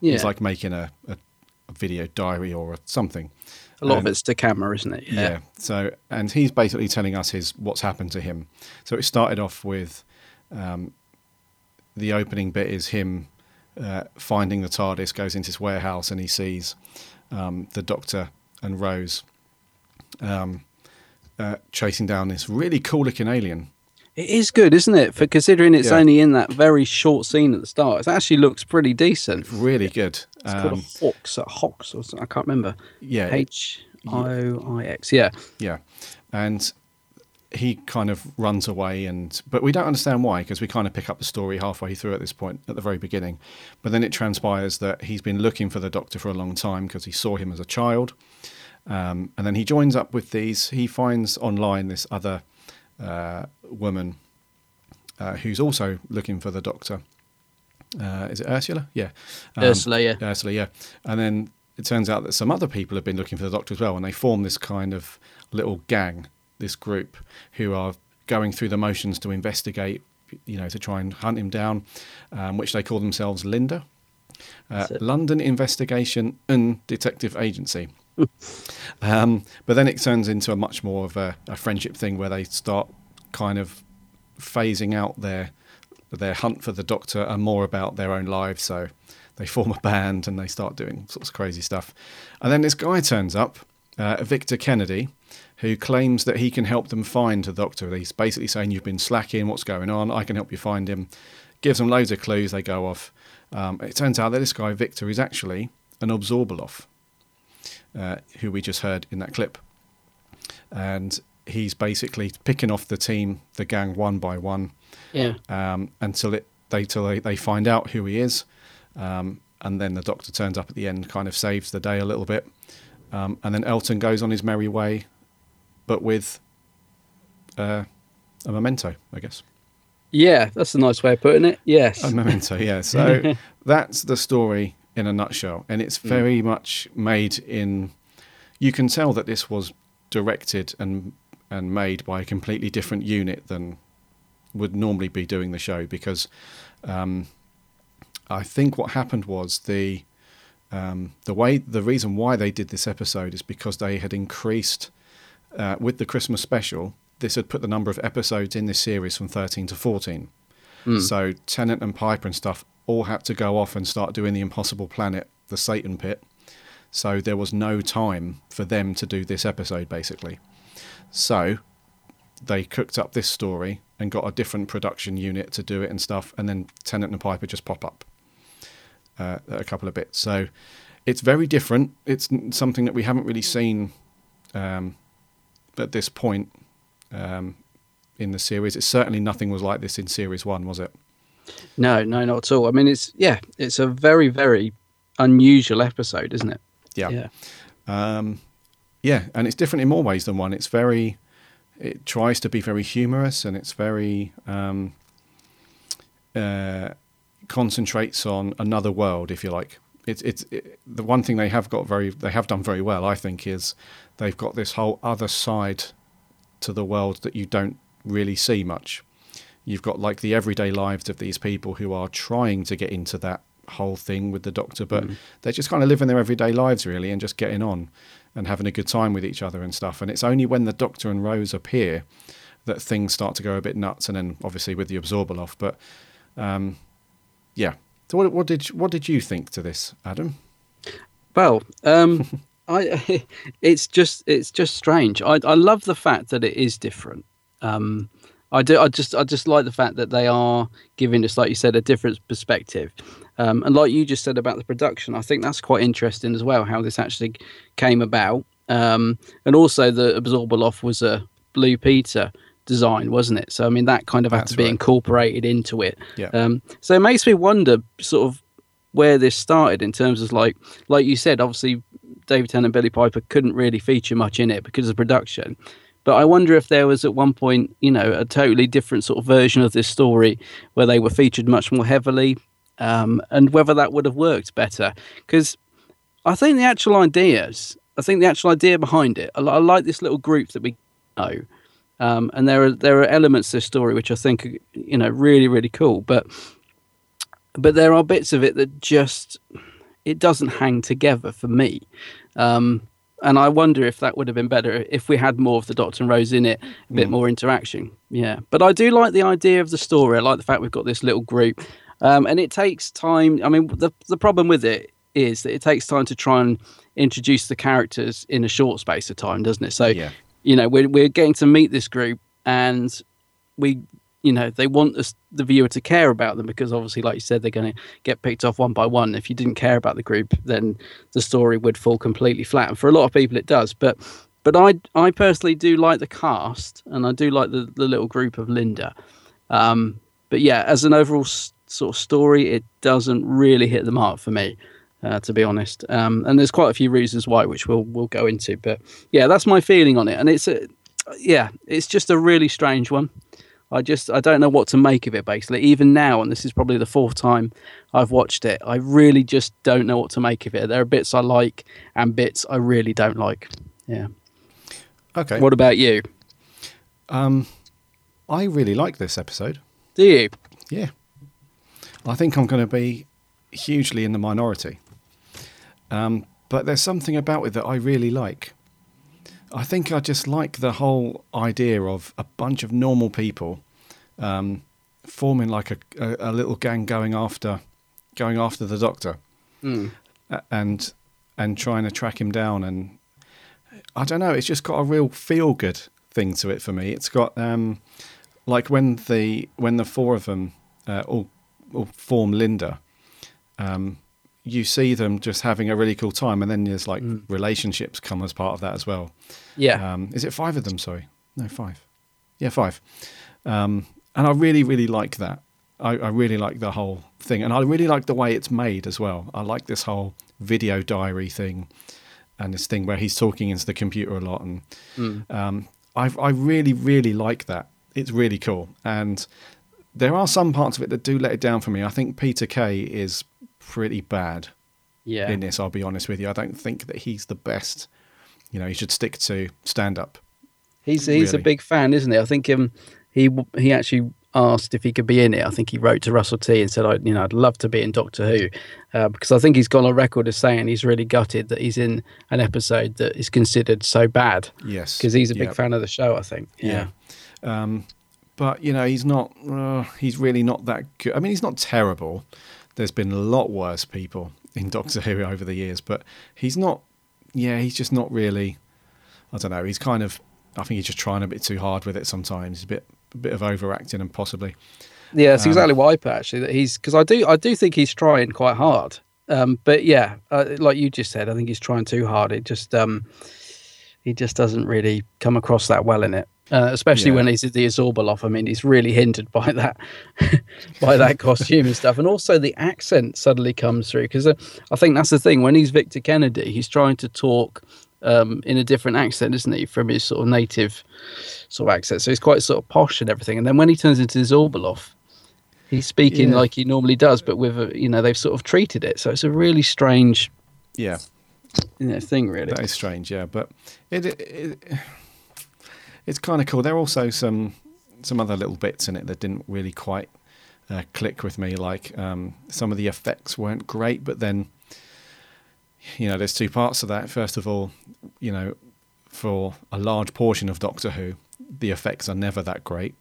He's like making a, a, a video diary or a, something. A lot of it's to camera, isn't it? yeah. So, and he's basically telling us his what's happened to him. So it started off with um, the opening bit is him uh, finding the TARDIS, goes into his warehouse, and he sees um, the Doctor and Rose um, uh, chasing down this really cool looking alien. It is good, isn't it? For considering it's Yeah. only in that very short scene at the start, it actually looks pretty decent. Really good. It's called Um, a Hawks, a Hawks, or something. I can't remember. Yeah. H O I X. Yeah. Yeah, and he kind of runs away, and but we don't understand why because we kind of pick up the story halfway through at this point at the very beginning, but then it transpires that he's been looking for the Doctor for a long time because he saw him as a child, um, and then he joins up with these. He finds online this other uh, woman uh, who's also looking for the Doctor. Uh, is it Ursula? Yeah, Um, Ursula, yeah. Ursula, yeah. And then it turns out that some other people have been looking for the Doctor as well, and they form this kind of little gang, this group, who are going through the motions to investigate, you know, to try and hunt him down, um, which they call themselves Linda, uh, London Investigation and Detective Agency. Um, but then it turns into a much more of a, a friendship thing where they start kind of phasing out their their hunt for the doctor and more about their own lives. So they form a band and they start doing sorts of crazy stuff. And then this guy turns up, uh, Victor Kennedy, who claims that he can help them find the doctor. He's basically saying, You've been slacking, what's going on? I can help you find him. Gives them loads of clues, they go off. Um, it turns out that this guy, Victor, is actually an Abzorbaloff, uh, who we just heard in that clip. And he's basically picking off the team, the gang, one by one Yeah. um, until it they till they, they find out who he is, um, and then the doctor turns up at the end, kind of saves the day a little bit, um, and then Elton goes on his merry way, but with uh, a memento, I guess. Yeah, that's a nice way of putting it. Yes. A memento, yeah. So that's the story in a nutshell, and it's very much made in. You can tell that this was directed and and made by a completely different unit than would normally be doing the show because um, I think what happened was the um, the way the reason why they did this episode is because they had increased uh, with the Christmas special. This had put the number of episodes in this series from thirteen to fourteen. So Tennant and Piper and stuff all had to go off and start doing the Impossible Planet, the Satan Pit. So there was no time for them to do this episode, basically. So they cooked up this story and got a different production unit to do it and stuff, and then Tennant and Piper just pop up uh, a couple of bits. So it's very different. It's something that we haven't really seen um, at this point um, in the series. It's certainly nothing was like this in series one, was it? No, no, not at all. I mean, it's yeah, it's a very, very unusual episode, isn't it? Yeah. Yeah. Um, yeah, and it's different in more ways than one. It's very, it tries to be very humorous, and it's very um, uh, concentrates on another world, if you like. It's it's it, the one thing they have got very they have done very well, I think, is they've got this whole other side to the world that you don't really see much. You've got like the everyday lives of these people who are trying to get into that whole thing with the doctor, but they're just kind of living their everyday lives really and just getting on and having a good time with each other and stuff. And it's only when the doctor and Rose appear that things start to go a bit nuts, and then obviously with the Abzorbaloff. But um, yeah. So what, what did what did you think to this, Adam? Well, um, I it's just it's just strange. I I love the fact that it is different. Um, I do. I just I just like the fact that they are giving us, like you said, a different perspective. Um, and like you just said about the production, I think that's quite interesting as well. How this actually came about, um, and also the Abzorbaloff was a Blue Peter design, wasn't it? So I mean that kind of had That's to be right. incorporated into it. Yeah. Um, so it makes me wonder, sort of, where this started in terms of like, like you said, obviously David Tennant and Billie Piper couldn't really feature much in it because of production. But I wonder if there was at one point, you know, a totally different sort of version of this story where they were featured much more heavily, um, and whether that would have worked better. Because I think the actual ideas, I think the actual idea behind it, I, I like this little group that we know, um, and there are there are elements to this story which I think are, you know really really cool. But but there are bits of it that just it doesn't hang together for me. Um, and I wonder if that would have been better if we had more of the Doctor and Rose in it, a bit more interaction. Yeah, but I do like the idea of the story. I like the fact we've got this little group, um, and it takes time. I mean, the the problem with it is that it takes time to try and introduce the characters in a short space of time, doesn't it? So, Yeah. you know, we're we're getting to meet this group, and we you know they want us the viewer to care about them because obviously like you said they're going to get picked off one by one. If you didn't care about the group then the story would fall completely flat. And for a lot of people it does. But but i i personally do like the cast and i do like the, the little group of linda. Um but yeah as an overall s- sort of story it doesn't really hit the mark for me uh, to be honest. Um and there's quite a few reasons why which we'll we'll go into. But yeah that's my feeling on it. And it's a yeah it's just a really strange one I just I don't know what to make of it basically. Even now, and this is probably the fourth time I've watched it, I really just don't know what to make of it. There are bits I like and bits I really don't like. Yeah. Okay. What about you? Um, I really like this episode. Do you? Yeah. I think I'm going to be hugely in the minority. Um, but there's something about it that I really like. I think I just like the whole idea of a bunch of normal people um, forming like a, a, a little gang going after going after the doctor. A- and and trying to track him down and I don't know it's just got a real feel good thing to it for me. It's got um, like when the when the four of them uh, all, all form Linda, um, you see them just having a really cool time, and then there's like relationships come as part of that as well. Yeah. Um, is it five of them? Sorry, no, five. Yeah, five. Um, and I really, really like that. I, I really like the whole thing, and I really like the way it's made as well. I like this whole video diary thing, and this thing where he's talking into the computer a lot, and um, I, I really, really like that. It's really cool, and there are some parts of it that do let it down for me. I think Peter Kay is pretty bad yeah. in this. I'll be honest with you. I don't think that he's the best. You know, he should stick to stand up. He's he's a big fan, isn't he? I think um he he actually asked if he could be in it. I think he wrote to Russell T and said, "I you know I'd love to be in Doctor Who," uh, because I think he's gone on record as saying he's really gutted that he's in an episode that is considered so bad. Yes, because he's a big yeah. fan of the show. I think. Yeah. Um, but you know, he's not. Uh, he's really not that good. I mean, he's not terrible. There's been a lot worse people in Doctor Who over the years, but he's not. Yeah, he's just not really. I don't know. He's kind of I think he's just trying a bit too hard with it sometimes. He's a bit a bit of overacting and possibly. Yeah, that's Um, exactly what I put actually. That he's because I do I do think he's trying quite hard. Um, but yeah, uh, like you just said, I think he's trying too hard. It just um, he just doesn't really come across that well in it. Uh, especially Yeah. when he's at the Azorbalov. I mean, he's really hindered by that, by that costume and stuff, and also the accent suddenly comes through because uh, I think that's the thing. When he's Victor Kennedy, he's trying to talk um, in a different accent, isn't he, from his sort of native sort of accent? So he's quite sort of posh and everything. And then when he turns into Zorbalov, he's speaking Yeah. like he normally does, but with a, you know they've sort of treated it. So it's a really strange Yeah, you know thing, really. that is strange. Yeah, but it, it, it it's kind of cool. There are also some some other little bits in it that didn't really quite uh, click with me. Like um, some of the effects weren't great, but then you know, there's two parts to that. First of all, you know, for a large portion of Doctor Who, the effects are never that great.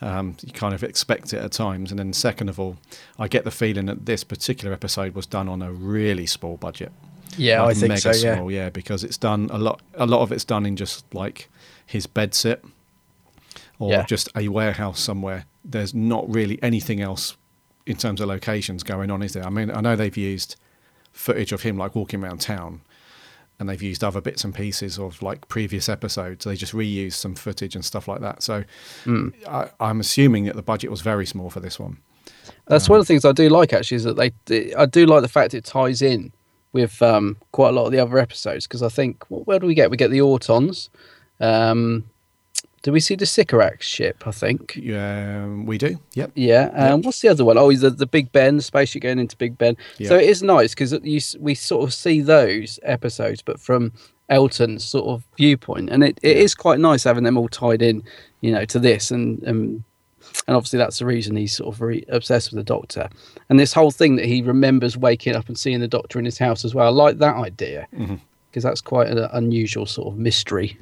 Um, you kind of expect it at times, and then second of all, I get the feeling that this particular episode was done on a really small budget. Yeah, Like I think mega so. Yeah. small, yeah, because it's done a lot. A lot of it's done in just like his bed sit, or Yeah. just a warehouse somewhere. There's not really anything else in terms of locations going on, is there? I mean, I know they've used footage of him like walking around town, and they've used other bits and pieces of like previous episodes. They just reused some footage and stuff like that. So Hmm. I, I'm assuming that the budget was very small for this one. That's one of the things I do like actually is that they, I do like the fact it ties in with um, quite a lot of the other episodes because I think wh- where do we get? We get the Autons. Um, do we see the Sycorax ship? I think. Um, we do. Yep. Yeah. Um, What's the other one? Oh, the the Big Ben, the spaceship going into Big Ben. So it is nice because we sort of see those episodes, but from Elton's sort of viewpoint, and it, it is quite nice having them all tied in, you know, to this, and um, and obviously that's the reason he's sort of very obsessed with the Doctor, and this whole thing that he remembers waking up and seeing the Doctor in his house as well. I like that idea because that's quite an unusual sort of mystery.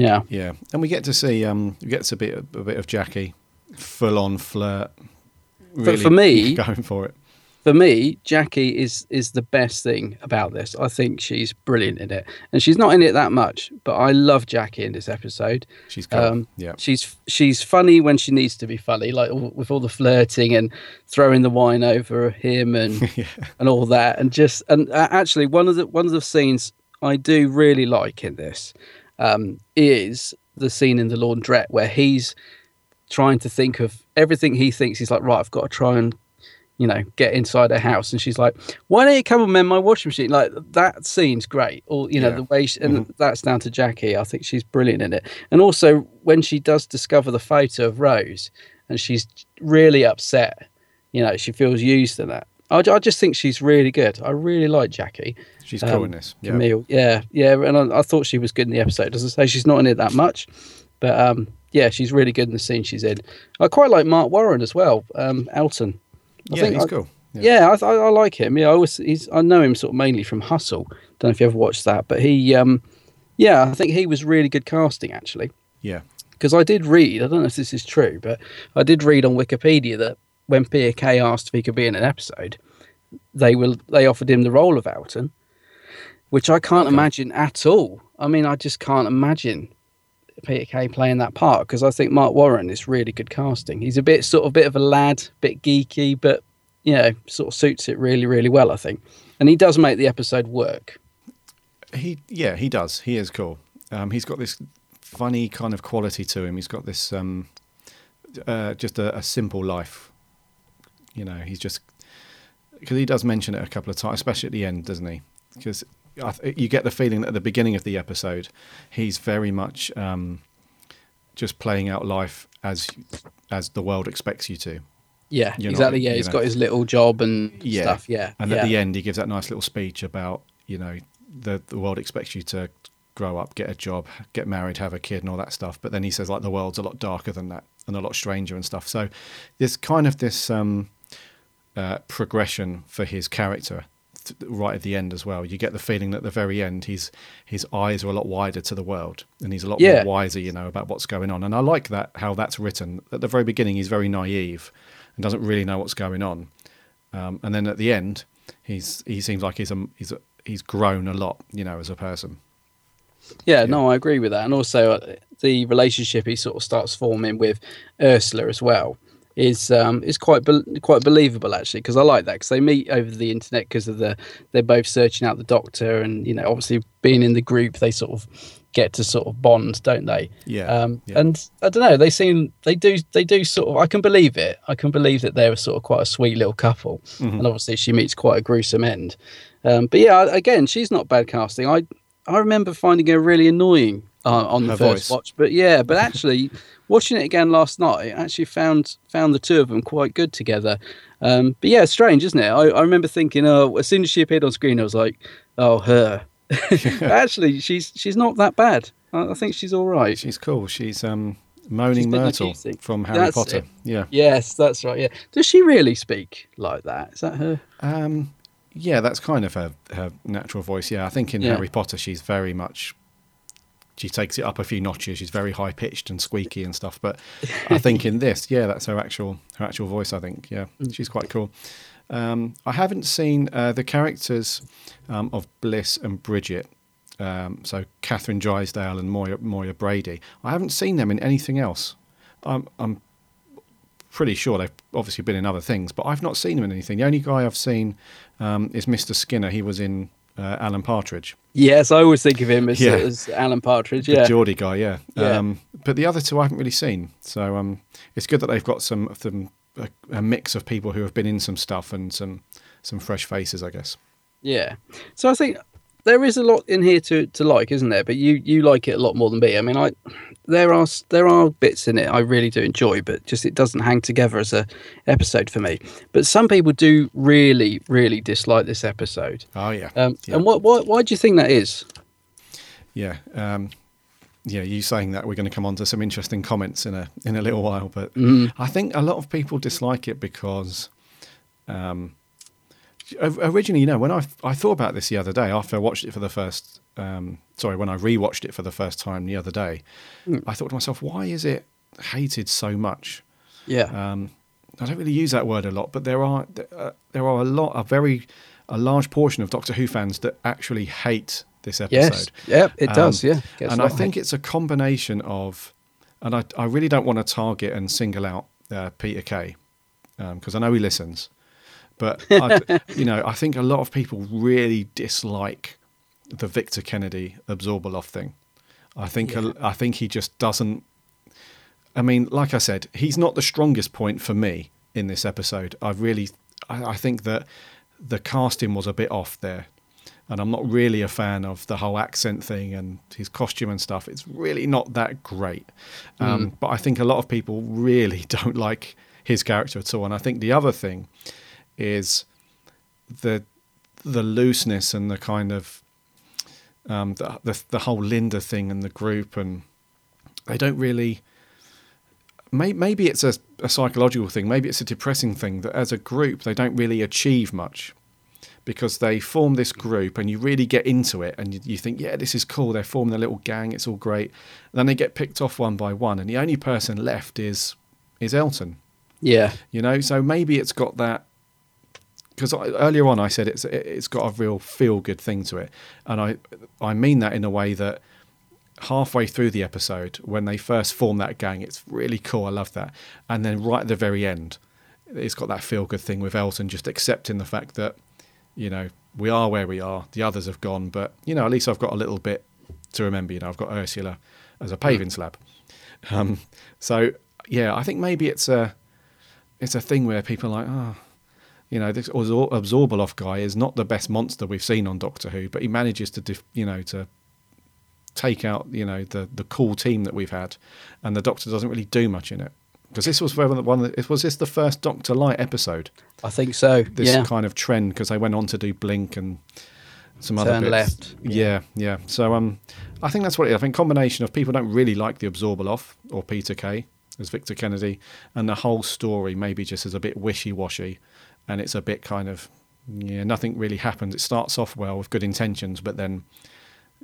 Yeah. Yeah, and we get to see um, we get to a bit a bit of Jackie, full on flirt. Really for me- going for it. for me, Jackie is is the best thing about this. I think she's brilliant in it, and she's not in it that much, but I love Jackie in this episode. She's cool. Um, yeah, She's she's funny when she needs to be funny, like all, with all the flirting and throwing the wine over him and and all that, and just and uh, actually one of the one of the scenes I do really like in this um, is the scene in the laundrette where he's trying to think of everything he thinks he's like right. I've got to try and you know get inside her house, and she's like, "Why don't you come and mend my washing machine?" Like that scene's great. Or you know Yeah. the way, she, and that's down to Jackie. I think she's brilliant in it. And also when she does discover the photo of Rose, and she's really upset. You know, she feels used in that. I, I just think she's really good. I really like Jackie. She's cool um, in this. Yeah, Camille. Yeah, yeah, and I, I thought she was good in the episode. As I say, she's not in it that much, but um, yeah, she's really good in the scene she's in. I quite like Marc Warren as well. Um, Elton. I yeah, think he's I- cool. Yeah, I, I, I like him. Yeah, I always he's I know him sort of mainly from Hustle. Don't know if you ever watched that, but he, um, yeah, I think he was really good casting actually. yeah, Because I did read, I don't know if this is true, but I did read on Wikipedia that when Kay asked if he could be in an episode, they will they offered him the role of Elton, which I can't imagine at all. I mean, I just can't imagine Peter Kay playing that part because I think Marc Warren is really good casting. He's a bit sort of bit of a lad, bit geeky, but you know, sort of suits it really, really well. I think, and he does make the episode work. he yeah he does. He is cool. Um, he's got this funny kind of quality to him. He's got this um, uh, just a, a simple life. You know, he's just because he does mention it a couple of times, especially at the end, doesn't he? Because you get the feeling that at the beginning of the episode, he's very much um, just playing out life as as the world expects you to. Yeah, You know, exactly. yeah, you he's know. got his little job and Yeah. stuff. Yeah, And yeah. at the end, he gives that nice little speech about you know the the world expects you to grow up, get a job, get married, have a kid, and all that stuff. But then he says like the world's a lot darker than that and a lot stranger and stuff. So there's kind of this um, uh, progression for his character right at the end as well. You get the feeling that at the very end, his his eyes are a lot wider to the world and he's a lot Yeah. more wiser, you know, about what's going on. And I like that how that's written. At the very beginning, he's very naive and doesn't really know what's going on. Um, and then at the end, he's he seems like he's a, he's a, he's grown a lot, you know, as a person. Yeah, no, I agree with that. And also, uh, the relationship he sort of starts forming with Ursula as well is um, is quite be- quite believable actually because I like that because they meet over the internet because of the they're both searching out the Doctor and you know obviously being in the group they sort of get to sort of bond, don't they? Yeah, Um, yeah. And I don't know, they seem they do they do sort of I can believe it. I can believe that they're sort of quite a sweet little couple, Mm-hmm. and obviously she meets quite a gruesome end. Um, but yeah, again, she's not bad casting. I I remember finding her really annoying uh, on the Her first voice. watch, but yeah, but actually watching it again last night, I actually found found the two of them quite good together. Um, but yeah, it's strange, isn't it? I, I remember thinking, oh, as soon as she appeared on screen, I was like, oh, her. Actually, she's she's not that bad. I, I think she's all right. She's cool. She's um, Moaning She's Myrtle from Harry That's Potter. it. Yeah. Yes, that's right. Yeah. Does she really speak like that? Is that her? Um, yeah, that's kind of her, her natural voice. Yeah, I think in Yeah. Harry Potter, she's very much. She takes it up a few notches. She's very high pitched and squeaky and stuff. But I think in this, yeah, that's her actual her actual voice. I think, yeah, Mm. she's quite cool. Um, I haven't seen uh, the characters um, of Bliss and Bridget. Um, so Kathryn Drysdale and Moya, Moya Brady. I haven't seen them in anything else. I'm, I'm pretty sure they've obviously been in other things, but I've not seen them in anything. The only guy I've seen um, is Mr. Skinner. He was in uh, Alan Partridge, Yes, I always think of him as, Yeah. as Alan Partridge. the Yeah. Geordie guy. Yeah. Yeah. Um, but the other two I haven't really seen. So um, it's good that they've got some of them a, a mix of people who have been in some stuff and some some fresh faces, I guess. Yeah. So I think there is a lot in here to, to like, isn't there? But you, you like it a lot more than me. I mean, I there are there are bits in it I really do enjoy, but just it doesn't hang together as a episode for me. But some people do really really dislike this episode. Oh yeah. Um, yeah. And what, what why do you think that is? Yeah. Um, yeah, you saying that we're going to come on to some interesting comments in a in a little while, but I think a lot of people dislike it because um, originally, you know, when I I thought about this the other day after I watched it for the first um, sorry, when I rewatched it for the first time the other day, I thought to myself, why is it hated so much? Yeah. Um, I don't really use that word a lot, but there are uh, there are a lot, a very a large portion of Doctor Who fans that actually hate this episode. yes. Yep. It Um, does. Yeah. Gets and I think hate. it's a combination of, and I, I really don't want to target and single out uh, Peter Kay because I know he listens, but I, you know I think a lot of people really dislike the Victor Kennedy Abzorbaloff thing. I think a- I think he just doesn't. I mean, like I said, he's not the strongest point for me in this episode. I really, I, I think that the casting was a bit off there, and I'm not really a fan of the whole accent thing and his costume and stuff. It's really not that great. Um, But I think a lot of people really don't like his character at all. And I think the other thing is the the looseness and the kind of um, the, the the whole Linda thing and the group, and they don't really. May, maybe it's a, a psychological thing. Maybe it's a depressing thing that as a group they don't really achieve much because they form this group and you really get into it and you, you think, yeah, this is cool. They're forming a little gang. It's all great. then they get picked off one by one, and the only person left is is Elton. Yeah. You know, so maybe it's got that because earlier on I said it's it's got a real feel good thing to it, and I I mean that in a way that halfway through the episode when they first form that gang, it's really cool. I love that, and then right at the very end, it's got that feel good thing with Elton just accepting the fact that you know we are where we are, the others have gone, but you know at least I've got a little bit to remember. You know, I've got Ursula as a paving slab. Um, so yeah, I think maybe it's a it's a thing where people are like, oh, you know, this Absor- Abzorbaloff guy is not the best monster we've seen on Doctor Who, but he manages to, def- you know, to take out, you know, the the cool team that we've had, and the Doctor doesn't really do much in it. Because this was one of the, one of the, was this the first Doctor lite episode? I think so. This yeah. kind of trend because they went on to do Blink and some other Turn bits. left. Yeah, yeah. So um, I think that's what it is. I think combination of people don't really like the Abzorbaloff or Peter Kay as Victor Kennedy, and the whole story maybe just is a bit wishy washy, and it's a bit kind of yeah, nothing really happens. It starts off well with good intentions, but then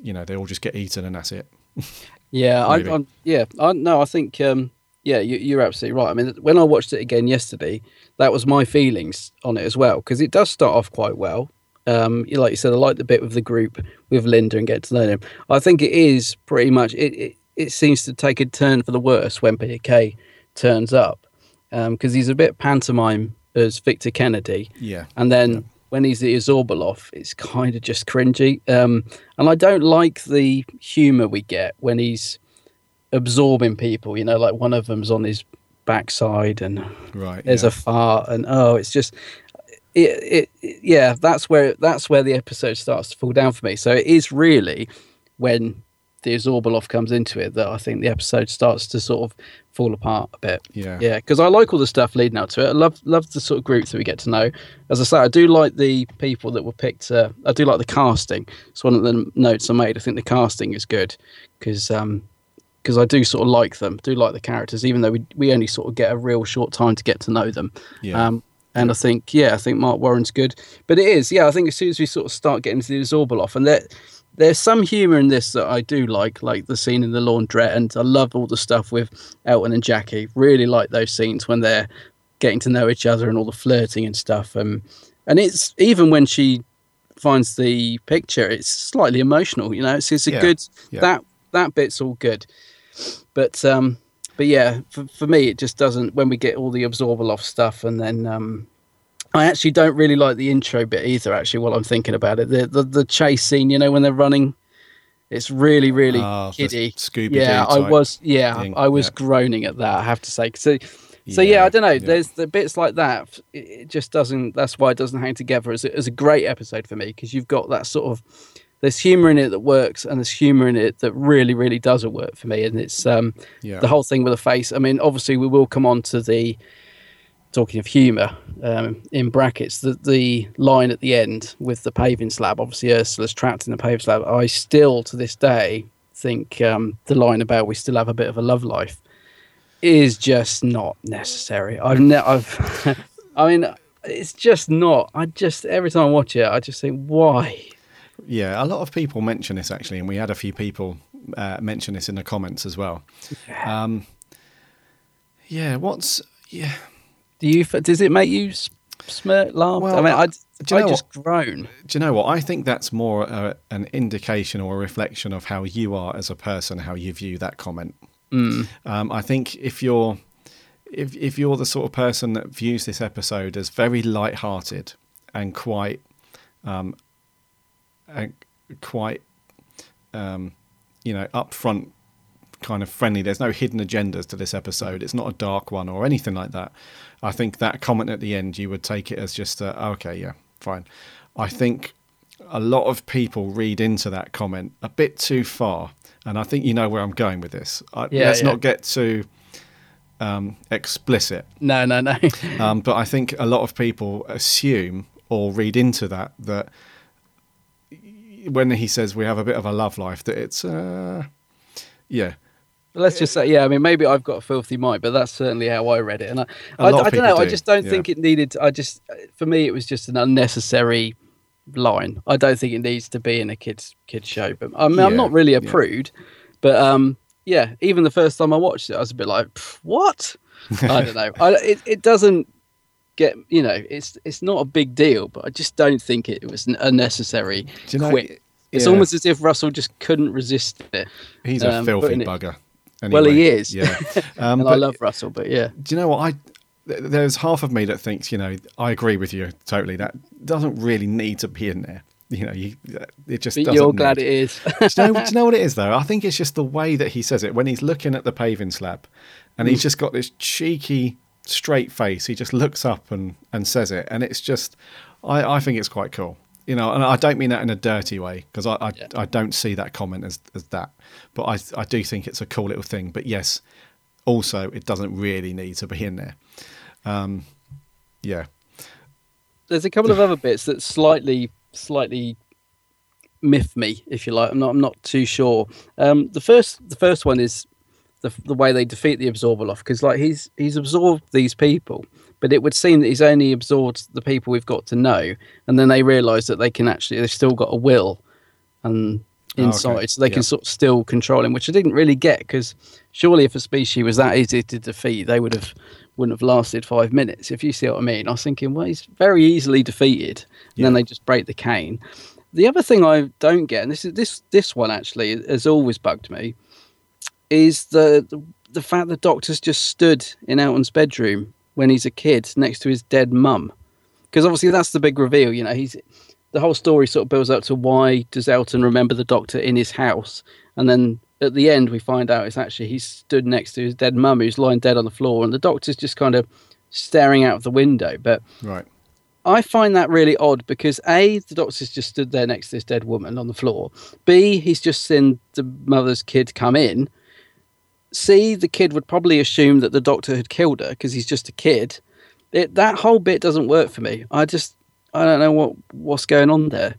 you know they all just get eaten and that's it. Yeah, I. I yeah, I no, I think um, yeah, you, you're absolutely right. I mean, when I watched it again yesterday, that was my feelings on it as well because it does start off quite well. Um, you- like you said, I like the bit with the group with Linda and get to know them. I think it is pretty much it. It, it seems to take a turn for the worse when Peter Kay turns up because he's a bit pantomime as Victor Kennedy. Yeah. And then when he's the Azorbalov, it's kind of just cringy. Um, and I don't like the humour we get when he's absorbing people. You know, like one of them's on his backside and Right. there's yeah. a fart, and oh, it's just. It, it, it yeah that's where that's where the episode starts to fall down for me so it is really when the Azorbalov comes into it that I think the episode starts to sort of fall apart a bit. Yeah. Yeah, because I like all the stuff leading up to it. I love love the sort of groups that we get to know. As I say, I do like the people that were picked. Uh, I do like the casting. It's one of the notes I made. I think the casting is good because um because I do sort of like them. Do like the characters, even though we we only sort of get a real short time to get to know them. Yeah. Um, and I think, yeah, I think Marc Warren's good. But it is, yeah, I think as soon as we sort of start getting to the Zorbalov, and there, there's some humour in this that I do like, like the scene in the laundrette, and I love all the stuff with Elton and Jackie. Really like those scenes when they're getting to know each other and all the flirting and stuff. Um, and it's even when she finds the picture, it's slightly emotional. You know, it's, it's a Yeah, good yeah. that that bit's all good. But um, but yeah, for, for me, it just doesn't. When we get all the Abzorbaloff stuff, and then um, I actually don't really like the intro bit either. Actually, while I'm thinking about it, the the, the chase scene, you know, when they're running, it's really really Ah, kiddie. Scooby-Doo yeah, I was yeah, thing, I was yeah. groaning at that. I have to say. So so yeah, Yeah, I don't know. yeah. There's the bits like that. It, just doesn't. That's why it doesn't hang together as a, a great episode for me because you've got that sort of there's humor in it that works and there's humor in it that really really doesn't work for me and it's um the whole thing with the face i mean obviously we will come on to the talking of humor um in brackets the the line at the end with the paving slab obviously ursula's trapped in the paving slab i still to this day think um the line about we still have a bit of a love life is just not necessary i've ne- i've i mean it's just not i just every time i watch it i just think why Yeah, a lot of people mention this actually, and we had a few people uh, mention this in the comments as well. Um, yeah, what's yeah? Do you? Does it make you smirk, laugh? Well, I mean, I, do you I know just groan. Do you know what? I think that's more uh, an indication or a reflection of how you are as a person, how you view that comment. Mm. Um, I think if you're if if you're the sort of person that views this episode as very light-hearted and quite um, and quite um, you know upfront kind of friendly. There's no hidden agendas to this episode. It's not a dark one or anything like that. I think that comment at the end you would take it as just a, okay yeah fine. I think a lot of people read into that comment a bit too far and i think you know where i'm going with this. I, Yeah, let's yeah. not get too um, explicit. No, no, no. um, but I think a lot of people assume or read into that that when he says we have a bit of a love life, that it's uh, yeah, Let's just say, yeah. I mean, maybe I've got a filthy mind, but that's certainly how I read it. And I, I, I don't know. people I just don't yeah. think it needed. I just, for me, it was just an unnecessary line. I don't think it needs to be in a kids kids show. But I mean, I'm not really a yeah. prude, but um, yeah. Even the first time I watched it, I was a bit like, what? I don't know. I, it it doesn't get you know. It's it's not a big deal, but I just don't think it was unnecessary. Do you know, quick. It's yeah. almost as if Russell just couldn't resist it. he's a um, filthy bugger. it- bugger. Well, he is. Yeah, um, and I love Russell, but yeah. do you know what I? There's half of me that thinks, you know, I agree with you totally. That doesn't really need to be in there. You know, you, it just But doesn't. you're glad need. it is. do, you know, do you know what it is though? I think it's just the way that he says it when he's looking at the paving slab, and Mm. he's just got this cheeky, straight face. He just looks up and and says it, and it's just, I I think it's quite cool. You know, and I don't mean that in a dirty way because I I, Yeah. I don't see that comment as as that, but I I do think it's a cool little thing. But yes, also it doesn't really need to be in there. Um, yeah, There's a couple of other bits that slightly, slightly miff me, if you like. I'm not, I'm not too sure. Um, the first, the first one is the the way they defeat the Abzorbaloff, because like he's he's absorbed these people, but it would seem that he's only absorbed the people we've got to know, and then they realise that they can actually they've still got a will, and inside, Oh, okay. so they Yeah. can sort of still control him, which I didn't really get because surely if a species was that easy to defeat, they would have wouldn't have lasted five minutes. If you see what I mean, I was thinking, well, he's very easily defeated, and then they just break the cane. The other thing I don't get, and this is this this one actually has always bugged me, is the the, the fact the doctor's just stood in Elton's bedroom when he's a kid next to his dead mum, because obviously that's the big reveal. You know, he's the whole story sort of builds up to why does Elton remember the doctor in his house, and then at the end we find out it's actually he's stood next to his dead mum who's lying dead on the floor, and the doctor's just kind of staring out of the window, but. Right. I find that really odd because A, the doctor's just stood there next to this dead woman on the floor. B, he's just seen the mother's kid come in. C, the kid would probably assume that the doctor had killed her because he's just a kid. It, that whole bit doesn't work for me. I just, I don't know what what's going on there.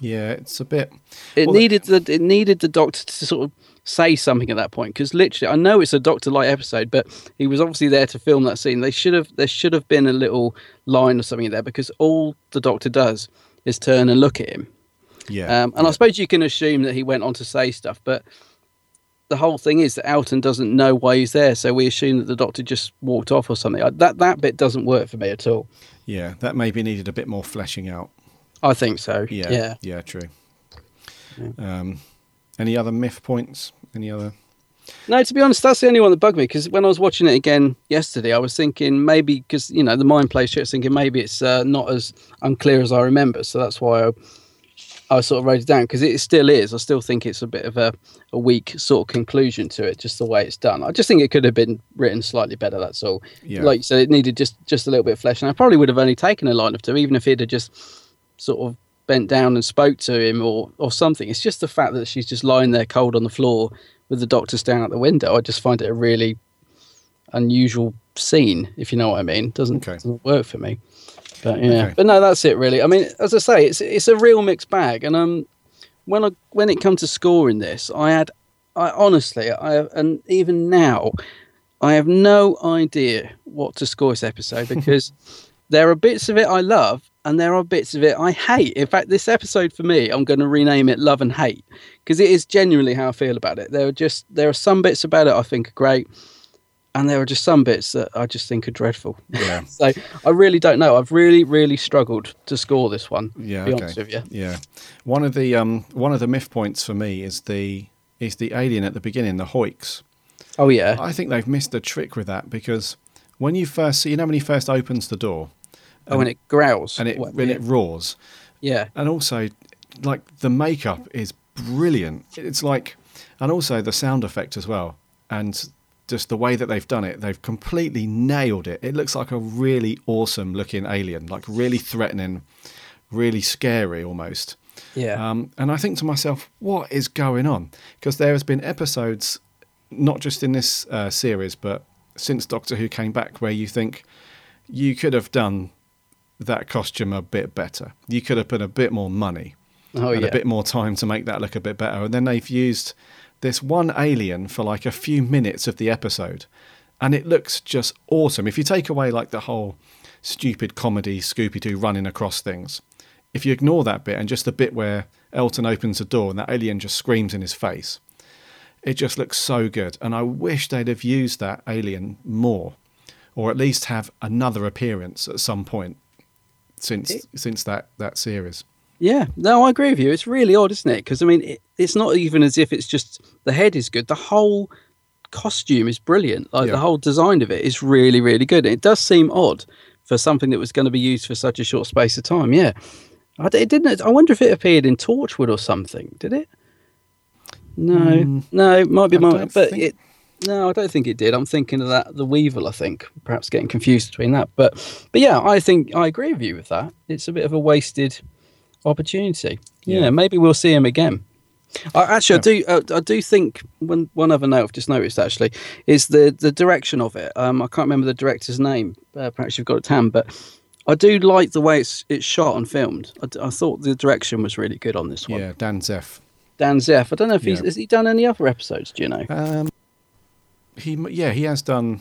Yeah, it's a bit. It Well, needed the it needed the doctor to sort of say something at that point because literally, I know it's a Doctor lite episode, but he was obviously there to film that scene. They should have there should have been a little line or something there because all the doctor does is turn and look at him. Yeah. Um, and I suppose you can assume that he went on to say stuff, but the whole thing is that Elton doesn't know why he's there, so we assume that the doctor just walked off or something. That that bit doesn't work for me at all. yeah, that maybe needed a bit more fleshing out. I think so. Yeah. Yeah. Yeah, true. Um, any other myth points? Any other? No, to be honest, that's the only one that bugged me because when I was watching it again yesterday, I was thinking maybe because you know the mind plays trick, thinking maybe it's uh, not as unclear as I remember, so that's why I, I sort of wrote it down because it still is. I still think it's a bit of a, a weak sort of conclusion to it, just the way it's done. I just think it could have been written slightly better. That's all. Yeah. Like you said, it needed just just a little bit of flesh, and I probably would have only taken a line or two, even if he'd have just sort of bent down and spoke to him or or something. It's just the fact that she's just lying there cold on the floor with the doctor staring out the window. I just find it a really unusual scene, if you know what I mean. Doesn't Okay. doesn't work for me. But yeah, Okay. but no, that's it really. I mean, as I say, it's it's a real mixed bag, and um, when I when it comes to scoring this, I had, I honestly, I and even now, I have no idea what to score this episode because there are bits of it I love and there are bits of it I hate. In fact, this episode for me, I'm going to rename it Love and Hate because it is genuinely how I feel about it. There are just there are some bits about it I think are great, and there are just some bits that I just think are dreadful. Yeah. so I really don't know. I've really really struggled to score this one. Yeah. to be okay. honest with you. Yeah. One of the um one of the myth points for me is the is the alien at the beginning, the Hoix. Oh yeah, I think they've missed a trick with that because when you first see, you know, when he first opens the door oh, and it growls and it What- when yeah. it roars, yeah. and also like the makeup is brilliant. It's like, and also the sound effect as well, and just the way that they've done it, they've completely nailed it. It looks like a really awesome looking alien, like really threatening, really scary almost. Yeah. Um, and I think to myself, what is going on? Because there has been episodes, not just in this uh, series, but since Doctor Who came back, where you think you could have done that costume a bit better. You could have put a bit more money oh and yeah. a bit more time to make that look a bit better. And then they've used this one alien for like a few minutes of the episode, and it looks just awesome. If you take away like the whole stupid comedy Scooby Doo running across things, if you ignore that bit and just the bit where Elton opens the door and that alien just screams in his face, it just looks so good. And I wish they'd have used that alien more, or at least have another appearance at some point since since that that series. Yeah, no, I agree with you. It's really odd, isn't it? Because I mean, it, it's not even as if it's just the head is good. The whole costume is brilliant. Like Yeah. the whole design of it is really, really good. It does seem odd for something that was going to be used for such a short space of time. Yeah, I, it didn't. I wonder if it appeared in Torchwood or something. Did it? No, hmm. no, it might be my, but think- it. No, I don't think it did. I'm thinking of that the Weevil. I think perhaps getting confused between that, but but yeah, I think I agree with you with that. It's a bit of a wasted opportunity. Yeah, Yeah. maybe we'll see him again. I, actually, I do. Uh, I do think one one other note I've just noticed actually is the the direction of it. Um, I can't remember the director's name. Uh, perhaps you've got it, Tam, but I do like the way it's it's shot and filmed. I thought the direction was really good on this one. Yeah, Dan Zeff. Dan Zeff. I don't know if he's Yeah. has he done any other episodes. Do you know? Um, he yeah he has done.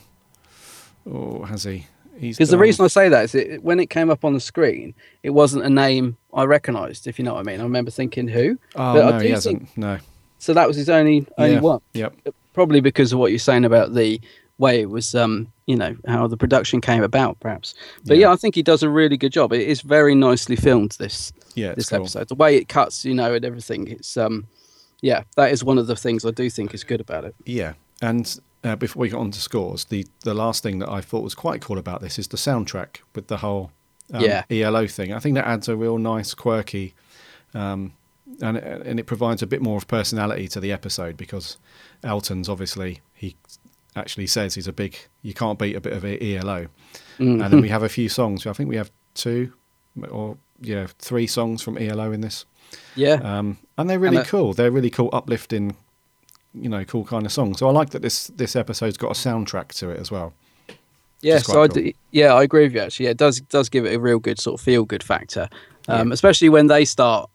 Oh, has he? Because the reason I say that is it, when it came up on the screen, it wasn't a name I recognised. If you know what I mean, I remember thinking who. Oh But I no, he hasn't. No. So that was his only only Yeah, one. Yep. Probably because of what you're saying about the way it was, um, you know, how the production came about, perhaps. But yeah. Yeah. I think he does a really good job. It is very nicely filmed. This Yeah, this cool. episode, the way it cuts, you know, and everything. It's um, yeah, that is one of the things I do think is good about it. Yeah, and uh, before we get on to scores, the the last thing that I thought was quite cool about this is the soundtrack with the whole um, Yeah. ELO thing. I think that adds a real nice, quirky, um, and and it provides a bit more of personality to the episode because Elton's obviously he actually says he's a big you can't beat a bit of ELO, Mm. and then we have a few songs. I think we have two or yeah three songs from ELO in this. Yeah, Um, and they're really And, uh, cool. They're really cool, uplifting, you know, cool kind of song. So I like that this this episode's got a soundtrack to it as well. Yeah, so I cool. yeah, I agree with you. Actually, yeah, it does does give it a real good sort of feel good factor, um, especially when they start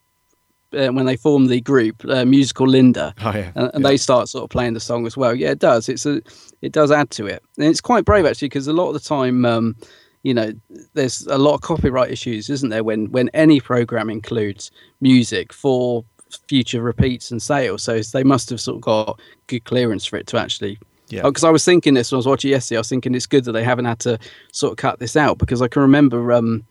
uh, when they form the group uh, musical Linda, Oh yeah, and, and yeah. they start sort of playing the song as well. Yeah, it does. It's a it does add to it, and it's quite brave actually because a lot of the time. Um, you know, there's a lot of copyright issues, isn't there? When when any program includes music for future repeats and sales, so they must have sort of got good clearance for it to actually Yeah. because I was thinking this when I was watching yesterday. I was thinking it's good that they haven't had to sort of cut this out because I can remember um,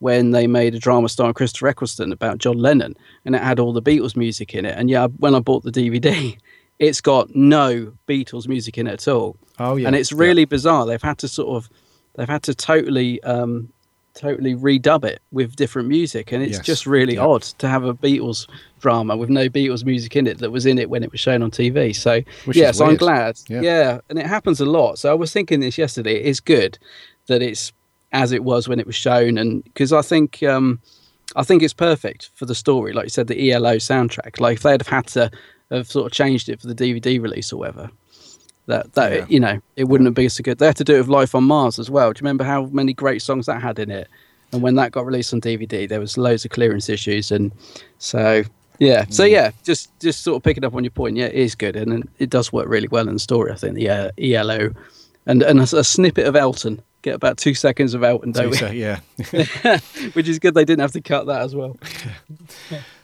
when they made a drama starring Christopher Eccleston about John Lennon and it had all the Beatles music in it. And yeah, when I bought the DVD, it's got no Beatles music in it at all. Oh yeah, and it's yeah. really bizarre. They've had to sort of, they've had to totally, um, totally redub it with different music, and it's Yes, just really yeah. odd to have a Beatles drama with no Beatles music in it that was in it when it was shown on TV. So Which yeah, so I'm glad. Yeah. Yeah. and it happens a lot. So I was thinking this yesterday. It is good that it's as it was when it was shown, and because I think. Um, I think it's perfect for the story. Like you said, the ELO soundtrack. Like if they'd have had to have sort of changed it for the DVD release or whatever, that that Yeah. you know it wouldn't have been so good. They had to do it with Life on Mars as well. Do you remember how many great songs that had in it? And when that got released on DVD, there was loads of clearance issues, and so yeah, so yeah, just just sort of picking up on your point. Yeah, it is good, and it does work really well in the story. I think the uh, ELO, and and a, a snippet of Elton. Get about two seconds of Elton, don't we? yeah. Which is good. They didn't have to cut that as well.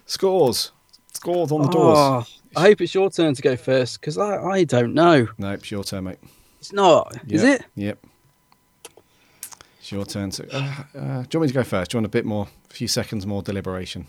Scores, scores on the doors. Oh, I hope it's your turn to go first because I, I don't know. No, it's your turn, mate. It's not. Is it? Yep. It's your turn to. Uh, uh, do you want me to go first? Do you want a bit more, a few seconds more deliberation?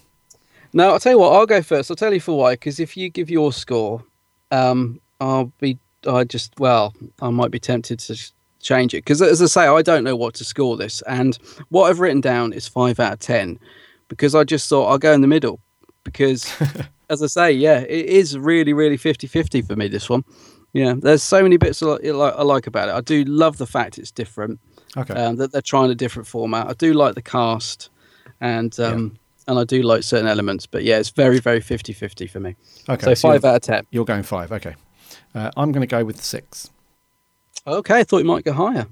No, I'll tell you what. I'll go first. I'll tell you for why. Because if you give your score, um, I'll be. I just well, I might be tempted to change it because, as I say, I don't know what to score this, and what I've written down is five out of ten, because I just thought I'll go in the middle, because, as I say, yeah, it is really, really 50-50 for me. This one, yeah. There's so many bits I like, I like about it. I do love the fact it's different. Okay. um, that they're trying a different format. I do like the cast, and um, and I do like certain elements, but yeah, it's very very 50-50 for me. okay. so five out of ten. You're going five. Okay. Uh, I'm going to go with six. Okay, I thought you might go higher.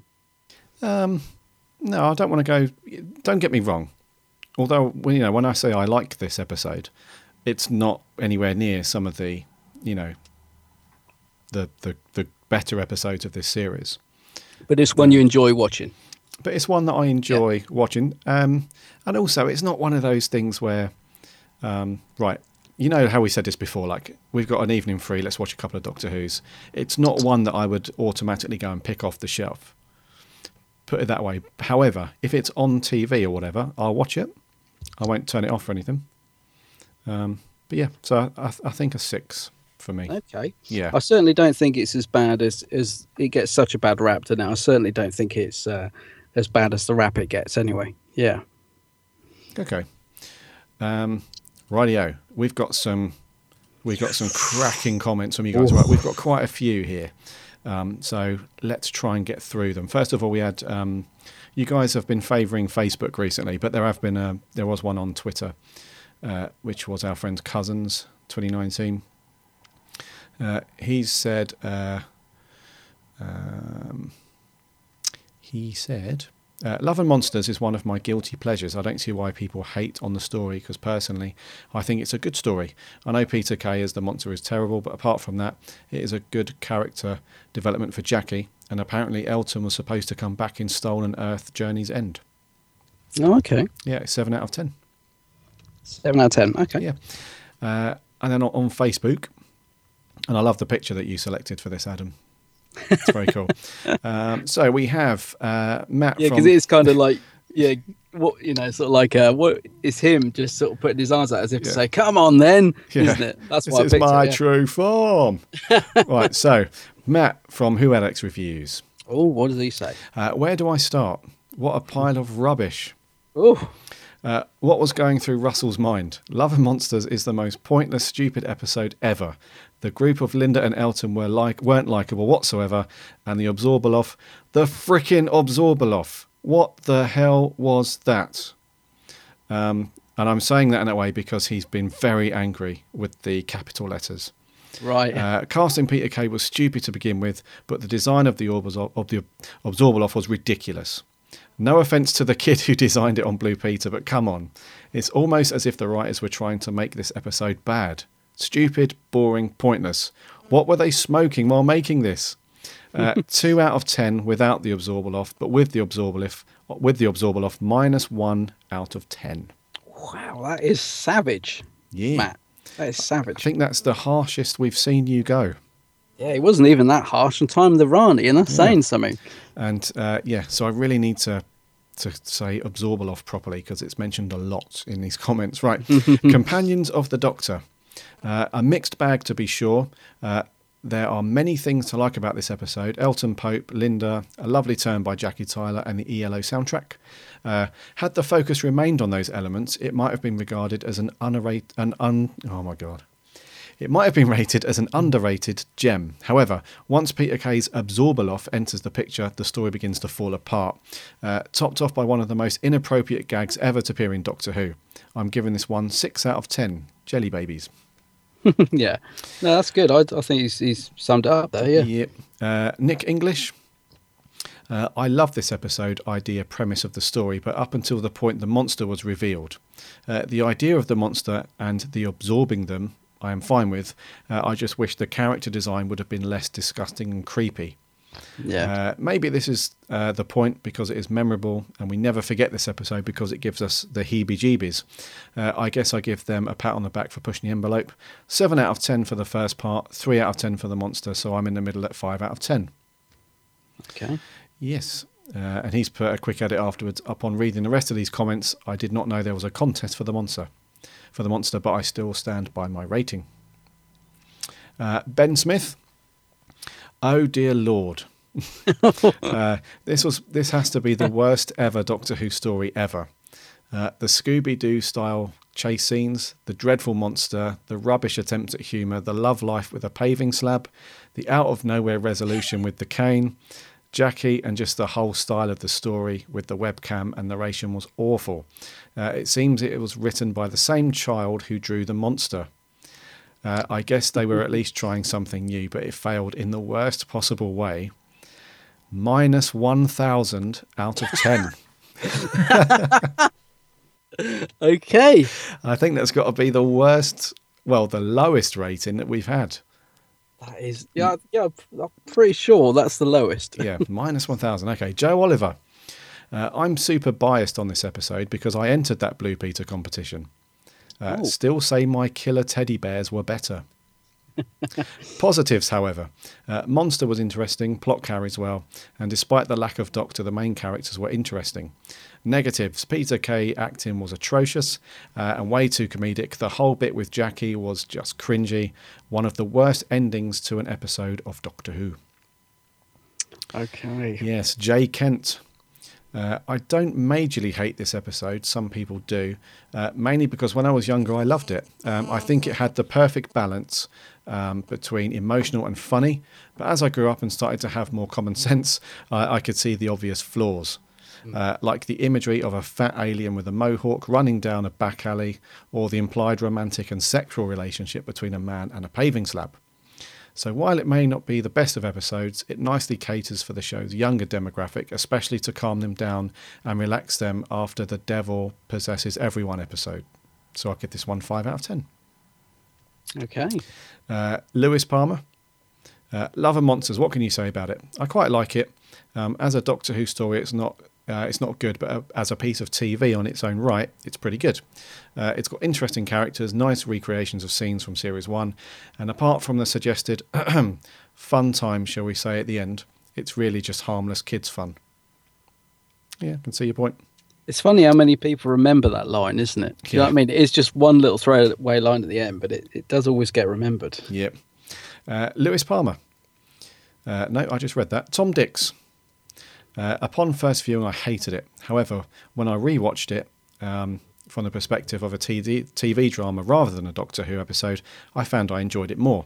Um, no, I don't want to go. Don't get me wrong. Although, you know, when I say I like this episode, it's not anywhere near some of the, you know, the the the better episodes of this series. But it's one you enjoy watching. But it's one that I enjoy watching. Um, and also, it's not one of those things where, um, right, you know how we said this before, like we've got an evening free, let's watch a couple of Doctor Who's. It's not one that I would automatically go and pick off the shelf. Put it that way. However, if it's on TV or whatever, I'll watch it. I won't turn it off or anything. Um, but yeah, so I, I think a six for me. Okay. Yeah. I certainly don't think it's as bad as as it gets such a bad rap to now. I certainly don't think it's uh, as bad as the rap it gets. Anyway, yeah. Okay. Um, rightio. We've got some. We've got some cracking comments from you guys. Right, we've got quite a few here. Um, so let's try and get through them. First of all, we had. Um, you guys have been favouring Facebook recently, but there have been a, there was one on Twitter, uh, which was our friend Cousins 2019. Uh, he said. Uh, um, he said, uh, Love and Monsters is one of my guilty pleasures. I don't see why people hate on the story because personally, I think it's a good story. I know Peter Kay as the monster is terrible, but apart from that, it is a good character development for Jackie and apparently Elton was supposed to come back in Stolen Earth Journey's End. Oh, okay. Yeah, seven out of ten. Seven out of ten. Okay. Yeah. Uh, and then on Facebook, and I love the picture that you selected for this, Adam. It's very cool. um, so we have uh, Matt Yeah, from. because it is kind of like yeah, what you know, sort of like uh, what is him just sort of putting his arms out as if to say, "Come on, then," Yeah. isn't it? That's why I is my it, yeah. true form. right, so Matt from Who Alex Reviews. Oh, what does he say? Uh, where do I start? What a pile of rubbish. Oh, Uh, what was going through Russell's mind? Love and Monsters is the most pointless, stupid episode ever. The group of Linda and Elton were like weren't likable whatsoever, and the Abzorbaloff, the frickin' Abzorbaloff. What the hell was that? Um, and I'm saying that in a way because he's been very angry with the capital letters. right. Uh, casting Peter Kay was stupid to begin with, but the design of the, Orbis- of the Abzorbaloff was ridiculous. No offence to the kid who designed it on Blue Peter, but come on. It's almost as if the writers were trying to make this episode bad. Stupid, boring, pointless. What were they smoking while making this? Uh, two out of ten without the Abzorbaloff, but with the Abzorbaloff, with the Abzorbaloff, minus one out of ten. wow, that is savage, Yeah. Matt. That is savage. I think that's the harshest we've seen you go. Yeah, it wasn't even that harsh on Time of the Rani, and that's saying something. And uh, yeah, so I really need to to say Abzorbaloff properly because it's mentioned a lot in these comments. Right, companions of the Doctor, uh, a mixed bag to be sure. Uh, there are many things to like about this episode. Elton Pope, Linda, a lovely turn by Jackie Tyler, and the ELO soundtrack. Uh, had the focus remained on those elements, it might have been regarded as an an un. Oh my god. It might have been rated as an underrated gem. However, once Peter Kay's Abzorbaloff enters the picture, the story begins to fall apart. Uh, topped off by one of the most inappropriate gags ever to appear in Doctor Who. I'm giving this one 6 out of 10. Jelly babies. yeah, no, that's good. I, I think he's, he's summed it up there. Yeah. Yep. Uh, Nick English. Uh, I love this episode idea premise of the story, but up until the point the monster was revealed. Uh, the idea of the monster and the absorbing them, I am fine with. Uh, I just wish the character design would have been less disgusting and creepy. Yeah. Uh, maybe this is uh, the point because it is memorable and we never forget this episode because it gives us the heebie jeebies. Uh, I guess I give them a pat on the back for pushing the envelope. 7 out of 10 for the first part, 3 out of 10 for the monster, so I'm in the middle at 5 out of 10. okay. Yes. Uh, and he's put a quick edit afterwards. Upon reading the rest of these comments, I did not know there was a contest for the monster, for the monster, but I still stand by my rating. Uh, ben Smith. Oh dear Lord. uh, this was this has to be the worst ever Doctor Who story ever. Uh, the Scooby Doo style chase scenes, the dreadful monster, the rubbish attempts at humour, the love life with a paving slab, the out of nowhere resolution with the cane, Jackie, and just the whole style of the story with the webcam and narration was awful. Uh, it seems it was written by the same child who drew the monster. Uh, I guess they were at least trying something new, but it failed in the worst possible way. Minus 1,000 out of 10. Okay. I think that's got to be the worst, well, the lowest rating that we've had. That is. Yeah. Yeah. I'm pretty sure that's the lowest. Yeah, minus 1,000. Okay, Joe Oliver. Uh, I'm super biased on this episode because I entered that Blue Peter competition. Uh. Still say my killer teddy bears were better. Positives, however. Uh, Monster was interesting, plot carries well, and despite the lack of Doctor, the main characters were interesting. Negatives Peter Kay acting was atrocious uh, and way too comedic. The whole bit with Jackie was just cringy. One of the worst endings to an episode of Doctor Who. Okay. Yes, Jay Kent. Uh, I don't majorly hate this episode. Some people do, uh, mainly because when I was younger, I loved it. Um, I think it had the perfect balance um, between emotional and funny. But as I grew up and started to have more common sense, I I could see the obvious flaws. Uh, like the imagery of a fat alien with a mohawk running down a back alley, or the implied romantic and sexual relationship between a man and a paving slab. So while it may not be the best of episodes, it nicely caters for the show's younger demographic, especially to calm them down and relax them after the devil possesses everyone episode. So I'll give this one 5 out of 10. Okay. Uh, Lewis Palmer. Uh, Love and Monsters. What can you say about it? I quite like it. Um, as a Doctor Who story, it's not uh, it's not good, but uh, as a piece of TV on its own right, it's pretty good. Uh, it's got interesting characters, nice recreations of scenes from series one, and apart from the suggested fun time, shall we say, at the end, it's really just harmless kids' fun. Yeah, I can see your point. It's funny how many people remember that line, isn't it? Do you know what I mean? It's just one little throwaway line at the end, but it, it does always get remembered. Yep. Uh, Lewis Palmer. Uh, no, I just read that. Tom Dix. Uh, upon first viewing, I hated it. However, when I rewatched it um, from the perspective of a TV, TV drama rather than a Doctor Who episode, I found I enjoyed it more.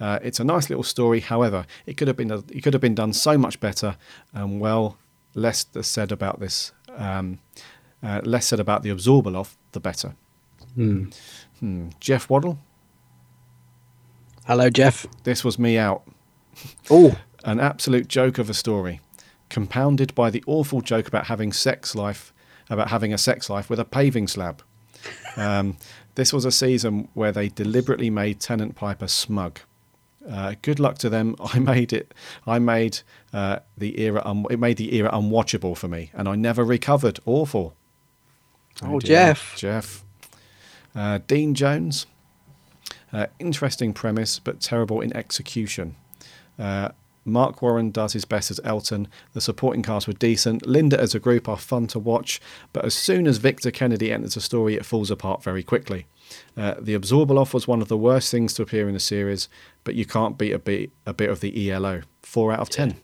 Uh, it's a nice little story. However, it could have been it could have been done so much better. And well, less said about this, um, uh, less said about the Abzorbaloff, the better. Hmm. Hmm. Jeff Waddle. Hello, Jeff. This was me out. Oh, An absolute joke of a story, compounded by the awful joke about having sex life, about having a sex life with a paving slab. Um, this was a season where they deliberately made Tennant Piper smug. Uh, good luck to them. I made it. I made uh, the era. Un- it made the era unwatchable for me, and I never recovered. Awful. Oh, dear. Jeff. Jeff. Uh, Dean Jones. Uh, interesting premise, but terrible in execution. Marc Warren does his best as Elton. The supporting cast were decent. Linda as a group are fun to watch, but as soon as Victor Kennedy enters the story, it falls apart very quickly. Uh, the Abzorbaloff was one of the worst things to appear in the series, but you can't beat a bit, a bit of the ELO. Four out of ten.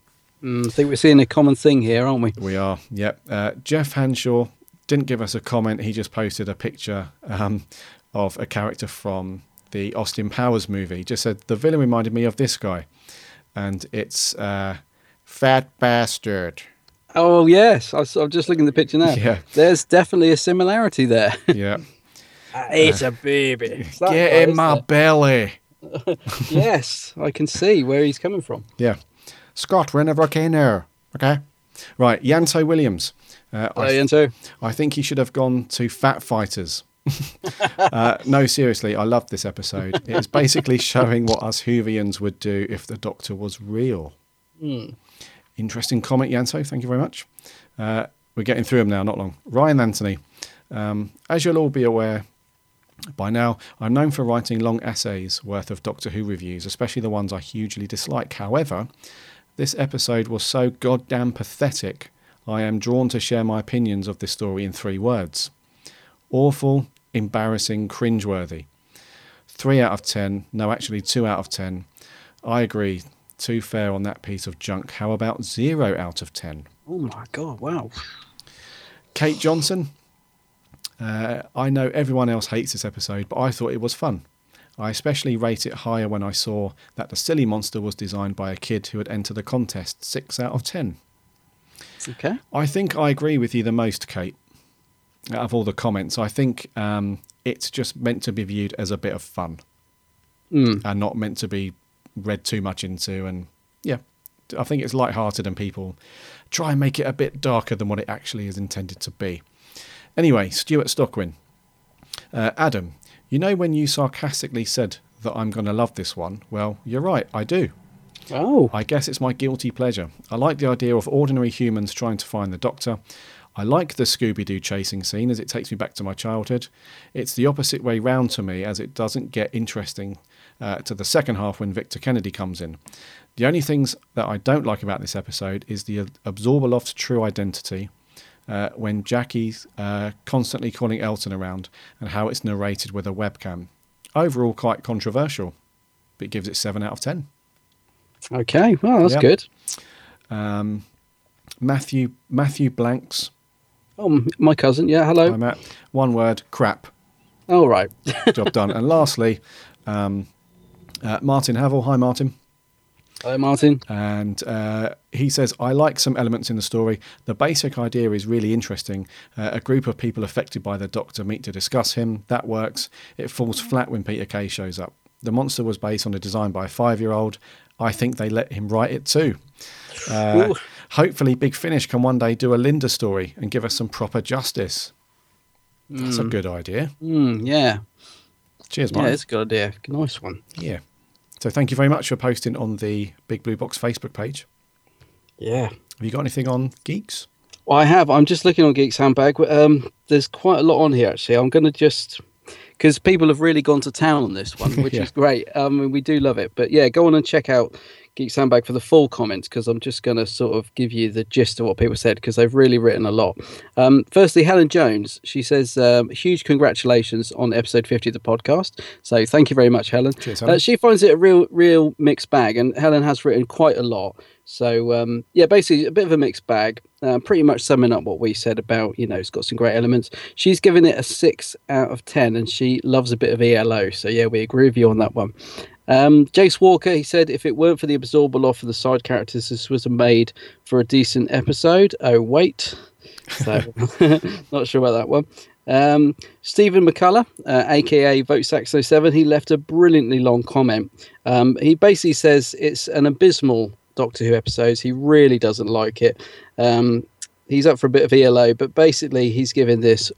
mm, I think we're seeing a common thing here, aren't we? We are, yep. Uh, Jeff Hanshaw didn't give us a comment. He just posted a picture um, of a character from the Austin Powers movie. Just said the villain reminded me of this guy, and it's uh, Fat Bastard. Oh, yes. I, am just looking at the picture now. Yeah. There's definitely a similarity there. Yeah, it's a baby. It's that get guy, in my it? belly. yes, I can see where he's coming from. Yeah, Scott, whenever came there. Okay, right. Yanto Williams. Uh, I, Hello, Yanto. I think he should have gone to Fat Fighters. uh, no, seriously, I loved this episode. It's basically showing what us Whovians would do if the Doctor was real. Interesting comment, Yanto. Thank you very much. Uh, we're getting through them now, not long. Ryan Anthony. Um, as you'll all be aware by now, I'm known for writing long essays worth of Doctor Who reviews, especially the ones I hugely dislike. However, this episode was so goddamn pathetic, I am drawn to share my opinions of this story in three words awful, embarrassing, cringeworthy. Three out of ten, no, actually, two out of ten. I agree, too fair on that piece of junk. How about zero out of ten? Oh my god! Wow. Kate Johnson. Uh, I know everyone else hates this episode, but I thought it was fun. I especially rate it higher when I saw that the silly monster was designed by a kid who had entered the contest. Six out of ten. Okay. I think I agree with you the most, Kate. Out of all the comments, I think um, it's just meant to be viewed as a bit of fun Mm. and not meant to be read too much into. And yeah, I think it's light-hearted and people try and make it a bit darker than what it actually is intended to be. Anyway, Stuart Stockwin. Uh, Adam, you know when you sarcastically said that I'm going to love this one? Well, you're right, I do. Oh. I guess it's my guilty pleasure. I like the idea of ordinary humans trying to find the doctor. I like the Scooby Doo chasing scene as it takes me back to my childhood. It's the opposite way round to me as it doesn't get interesting uh, to the second half when Victor Kennedy comes in. The only things that I don't like about this episode is the Abzorbaloff's true identity. Uh, when Jackie's uh, constantly calling Elton around and how it's narrated with a webcam. Overall, quite controversial, but it gives it 7 out of 10. Okay. Well, that's Yep. good. Um, Matthew Matthew Blanks. Oh, my cousin. Yeah. Hello. I'm at one word crap. All right. Job done. and lastly, um, uh, Martin Havel. Hi, Martin. Hello, Martin. And uh, he says, I like some elements in the story. The basic idea is really interesting. Uh, a group of people affected by the Doctor meet to discuss him. That works. It falls flat when Peter Kay shows up. The monster was based on a design by a five year old. I think they let him write it too. Uh. Hopefully, Big Finish can one day do a Linda story and give us some proper justice. That's a good idea. Mm, yeah. Cheers, Yeah, Martin. it's a good idea. Nice one. Yeah. So thank you very much for posting on the Big Blue Box Facebook page. Yeah. Have you got anything on geeks? Well, I have. I'm just looking on Geeks Handbag. Um, there's quite a lot on here actually. I'm going to just because people have really gone to town on this one, which Yeah. is great. Um, we do love it. But yeah, go on and check out Geeks Handbag for the full comments because I'm just going to sort of give you the gist of what people said because they've really written a lot. Um, firstly, Helen Jones, she says, um, huge congratulations on episode 50 of the podcast. So thank you very much, Helen. Cheers, Helen. Uh, she finds it a real, real mixed bag, and Helen has written quite a lot. So um, yeah, basically a bit of a mixed bag. Uh, pretty much summing up what we said about you know it's got some great elements. She's given it a six out of ten, and she loves a bit of ELO. So yeah, we agree with you on that one. Um, Jace Walker, he said, if it weren't for the Abzorbaloff for the side characters, this was made for a decent episode. Oh wait, so not sure about that one. Um, Stephen McCullough, uh, aka VoteSaxo7, he left a brilliantly long comment. Um, he basically says it's an abysmal Doctor Who episode. He really doesn't like it. Um, he's up for a bit of ELO, but basically he's giving this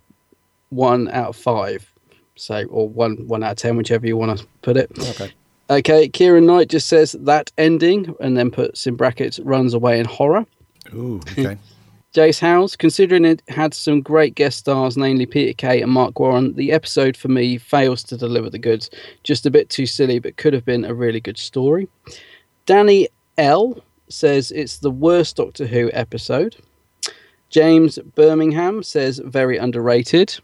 one out of five. So, or one one out of ten, whichever you want to put it. Okay. Okay, Kieran Knight just says that ending and then puts in brackets runs away in horror. Ooh, okay. Jace Howes, considering it had some great guest stars, namely Peter Kay and Marc Warren, the episode for me fails to deliver the goods. Just a bit too silly, but could have been a really good story. Danny L says it's the worst Doctor Who episode. James Birmingham says very underrated.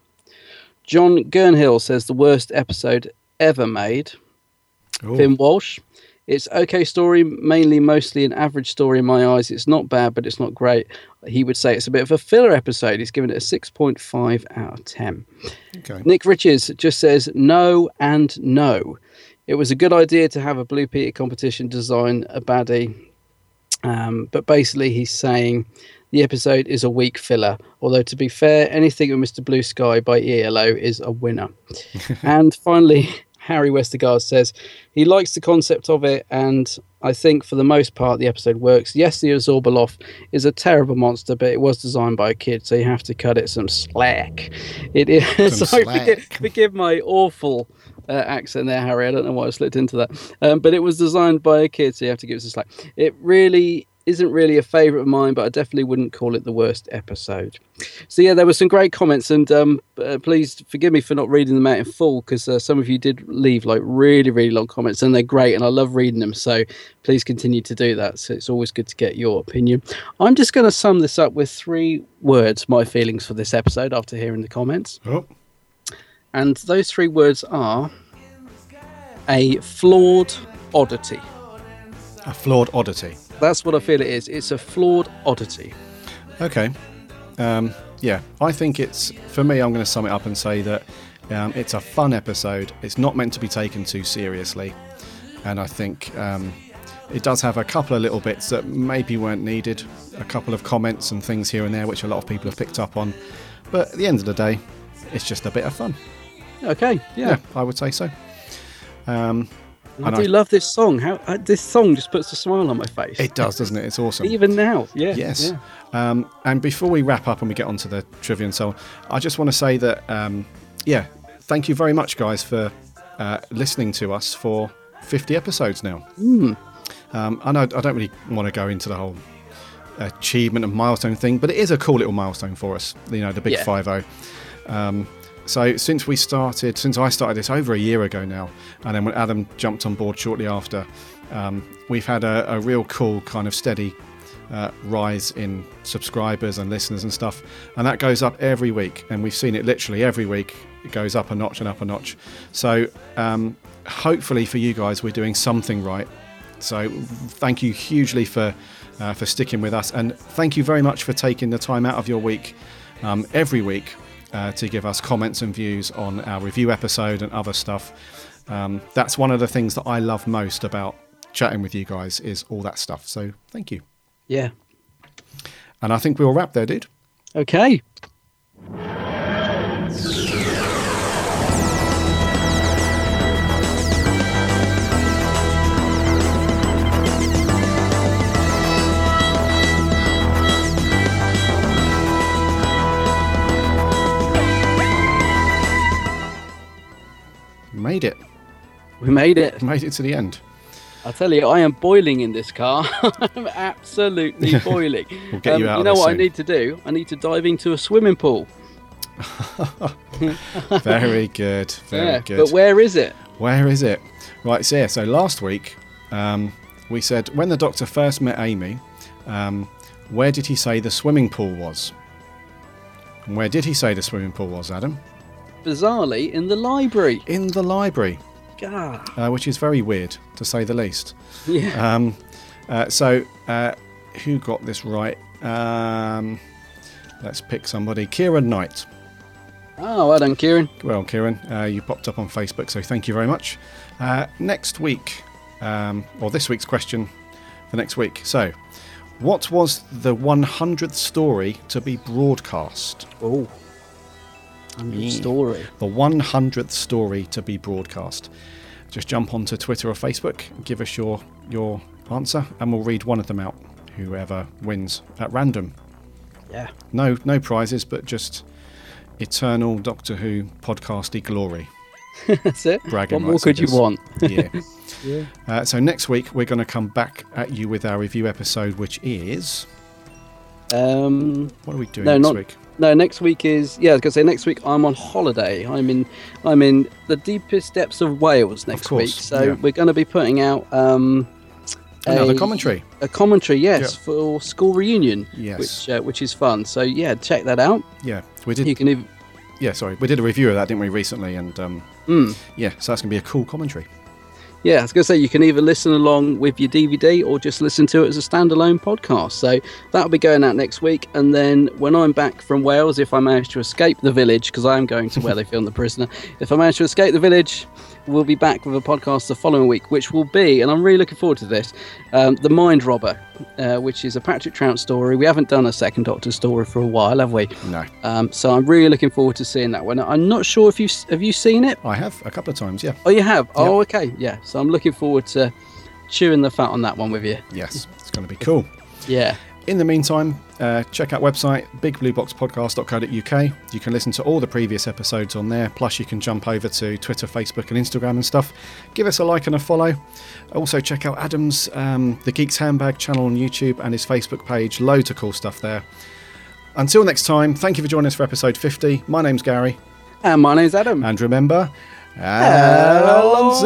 John Gurnhill says the worst episode ever made. Ooh. Finn Walsh. It's okay story, mainly mostly an average story in my eyes. It's not bad, but it's not great. He would say it's a bit of a filler episode. He's given it a 6.5 out of 10. Okay. Nick Richards just says no and no. It was a good idea to have a Blue Peter competition design a baddie, um, but basically he's saying the episode is a weak filler. Although to be fair, anything with Mr. Blue Sky by ELO is a winner. and finally, Harry Westergaard says he likes the concept of it, and I think for the most part the episode works. Yes, the Abzorbaloff is a terrible monster, but it was designed by a kid, so you have to cut it some slack. It is. Some sorry, slack. forgive, forgive my awful uh, accent there, Harry. I don't know why I slipped into that, um, but it was designed by a kid, so you have to give it some slack. It really isn't really a favourite of mine, but I definitely wouldn't call it the worst episode. So yeah, there were some great comments, and um, uh, please forgive me for not reading them out in full because uh, some of you did leave like really, really long comments, and they're great, and I love reading them. So please continue to do that. So it's always good to get your opinion. I'm just going to sum this up with three words, my feelings for this episode after hearing the comments, Oh, and those three words are a flawed oddity. a flawed oddity. That's what I feel it is. It's a flawed oddity. Okay. Um, yeah, I think it's for me. I'm going to sum it up and say that um, it's a fun episode. It's not meant to be taken too seriously, and I think um, it does have a couple of little bits that maybe weren't needed. A couple of comments and things here and there, which a lot of people have picked up on. But at the end of the day, it's just a bit of fun. Okay, yeah. Yeah, I would say so. Um, I do I- love this song. How uh, this song just puts a smile on my face. it does, doesn't it? It's awesome. Even now, yeah. Yes. yeah. Um, and before we wrap up and we get on to the trivia and so on, I just want to say that, um, yeah, thank you very much, guys, for uh, listening to us for 50 episodes now. Hmm. Um, I know I don't really want to go into the whole achievement and milestone thing, but it is a cool little milestone for us, you know, the big Yeah. 5 0. Um, so since we started, since I started this over a year ago now, and then when Adam jumped on board shortly after, um, we've had a, a real cool kind of steady uh, rise in subscribers and listeners and stuff, and that goes up every week, and we've seen it literally every week. It goes up a notch and up a notch. So um, hopefully for you guys, we're doing something right. So thank you hugely for uh, for sticking with us, and thank you very much for taking the time out of your week um, every week uh, to give us comments and views on our review episode and other stuff. Um, that's one of the things that I love most about chatting with you guys is all that stuff. So thank you, Yeah. and I think we'll wrap there, dude. Okay. Made it, We made it. made it to the end. I tell you, I am boiling in this car. I'm absolutely boiling. Um, We'll get you out You know what I need to do? I need to dive into a swimming pool. Very good. Very yeah, good. but where is it? Where is it? Right, so yeah, so last week um, we said when the doctor first met Amy, um, where did he say the swimming pool was? And Where did he say the swimming pool was, Adam? Bizarrely, in the library. In the library, God. uh, which is very weird to say the least. Yeah. Um, uh, so, uh, who got this right? Um, let's pick somebody. Kieran Knight. Oh, well done, Kieran. Well, Kieran, uh, you popped up on Facebook, so thank you very much. Uh, next week, um, or this week's question for next week. So, what was the 100th story to be broadcast? Oh. Yeah. Story. The 100th story to be broadcast. Just jump onto Twitter or Facebook, give us your your answer, and we'll read one of them out. Whoever wins at random. Yeah. No, no prizes, but just eternal Doctor Who podcasty glory. That's it. Bragging what more could you want? yeah. Yeah. Uh, so next week we're going to come back at you with our review episode, which is Um, what are we doing no, next not week? No. Next week is yeah. I was gonna say next week I'm on holiday. I'm in I'm in the deepest depths of Wales next course, week. So yeah. we're going to be putting out um, Another a- commentary. A commentary, yes, Yeah. for school reunion. Yes. Which uh, which is fun. So yeah, check that out. Yeah, we did. You can even Yeah, sorry, we did a review of that, didn't we, recently? And um, Mm. yeah, so that's going to be a cool commentary. Yeah, I was going to say you can either listen along with your DVD or just listen to it as a standalone podcast. So that'll be going out next week. And then when I'm back from Wales, if I manage to escape the village, because I am going to where they filmed The Prisoner, if I manage to escape the village, we'll be back with a podcast the following week, which will be, and I'm really looking forward to this, um, The Mind Robber, uh, which is a Patrick Troughton story. We haven't done a second Doctor story for a while, have we? No, Um, so I'm really looking forward to seeing that one. I'm not sure if you have you seen it. I have a couple of times. Yeah. Oh, you have? Oh, okay. Yeah. So I'm looking forward to chewing the fat on that one with you. Yes, it's going to be cool. Yeah. In the meantime, uh, check out website bigblueboxpodcast.co.uk. You can listen to all the previous episodes on there. Plus, you can jump over to Twitter, Facebook, and Instagram and stuff. Give us a like and a follow. Also, check out Adam's um, The Geeks Handbag channel on YouTube and his Facebook page. Loads of cool stuff there. Until next time, thank you for joining us for episode 50. My name's Gary, And my name's Adam. and remember, Allons-y!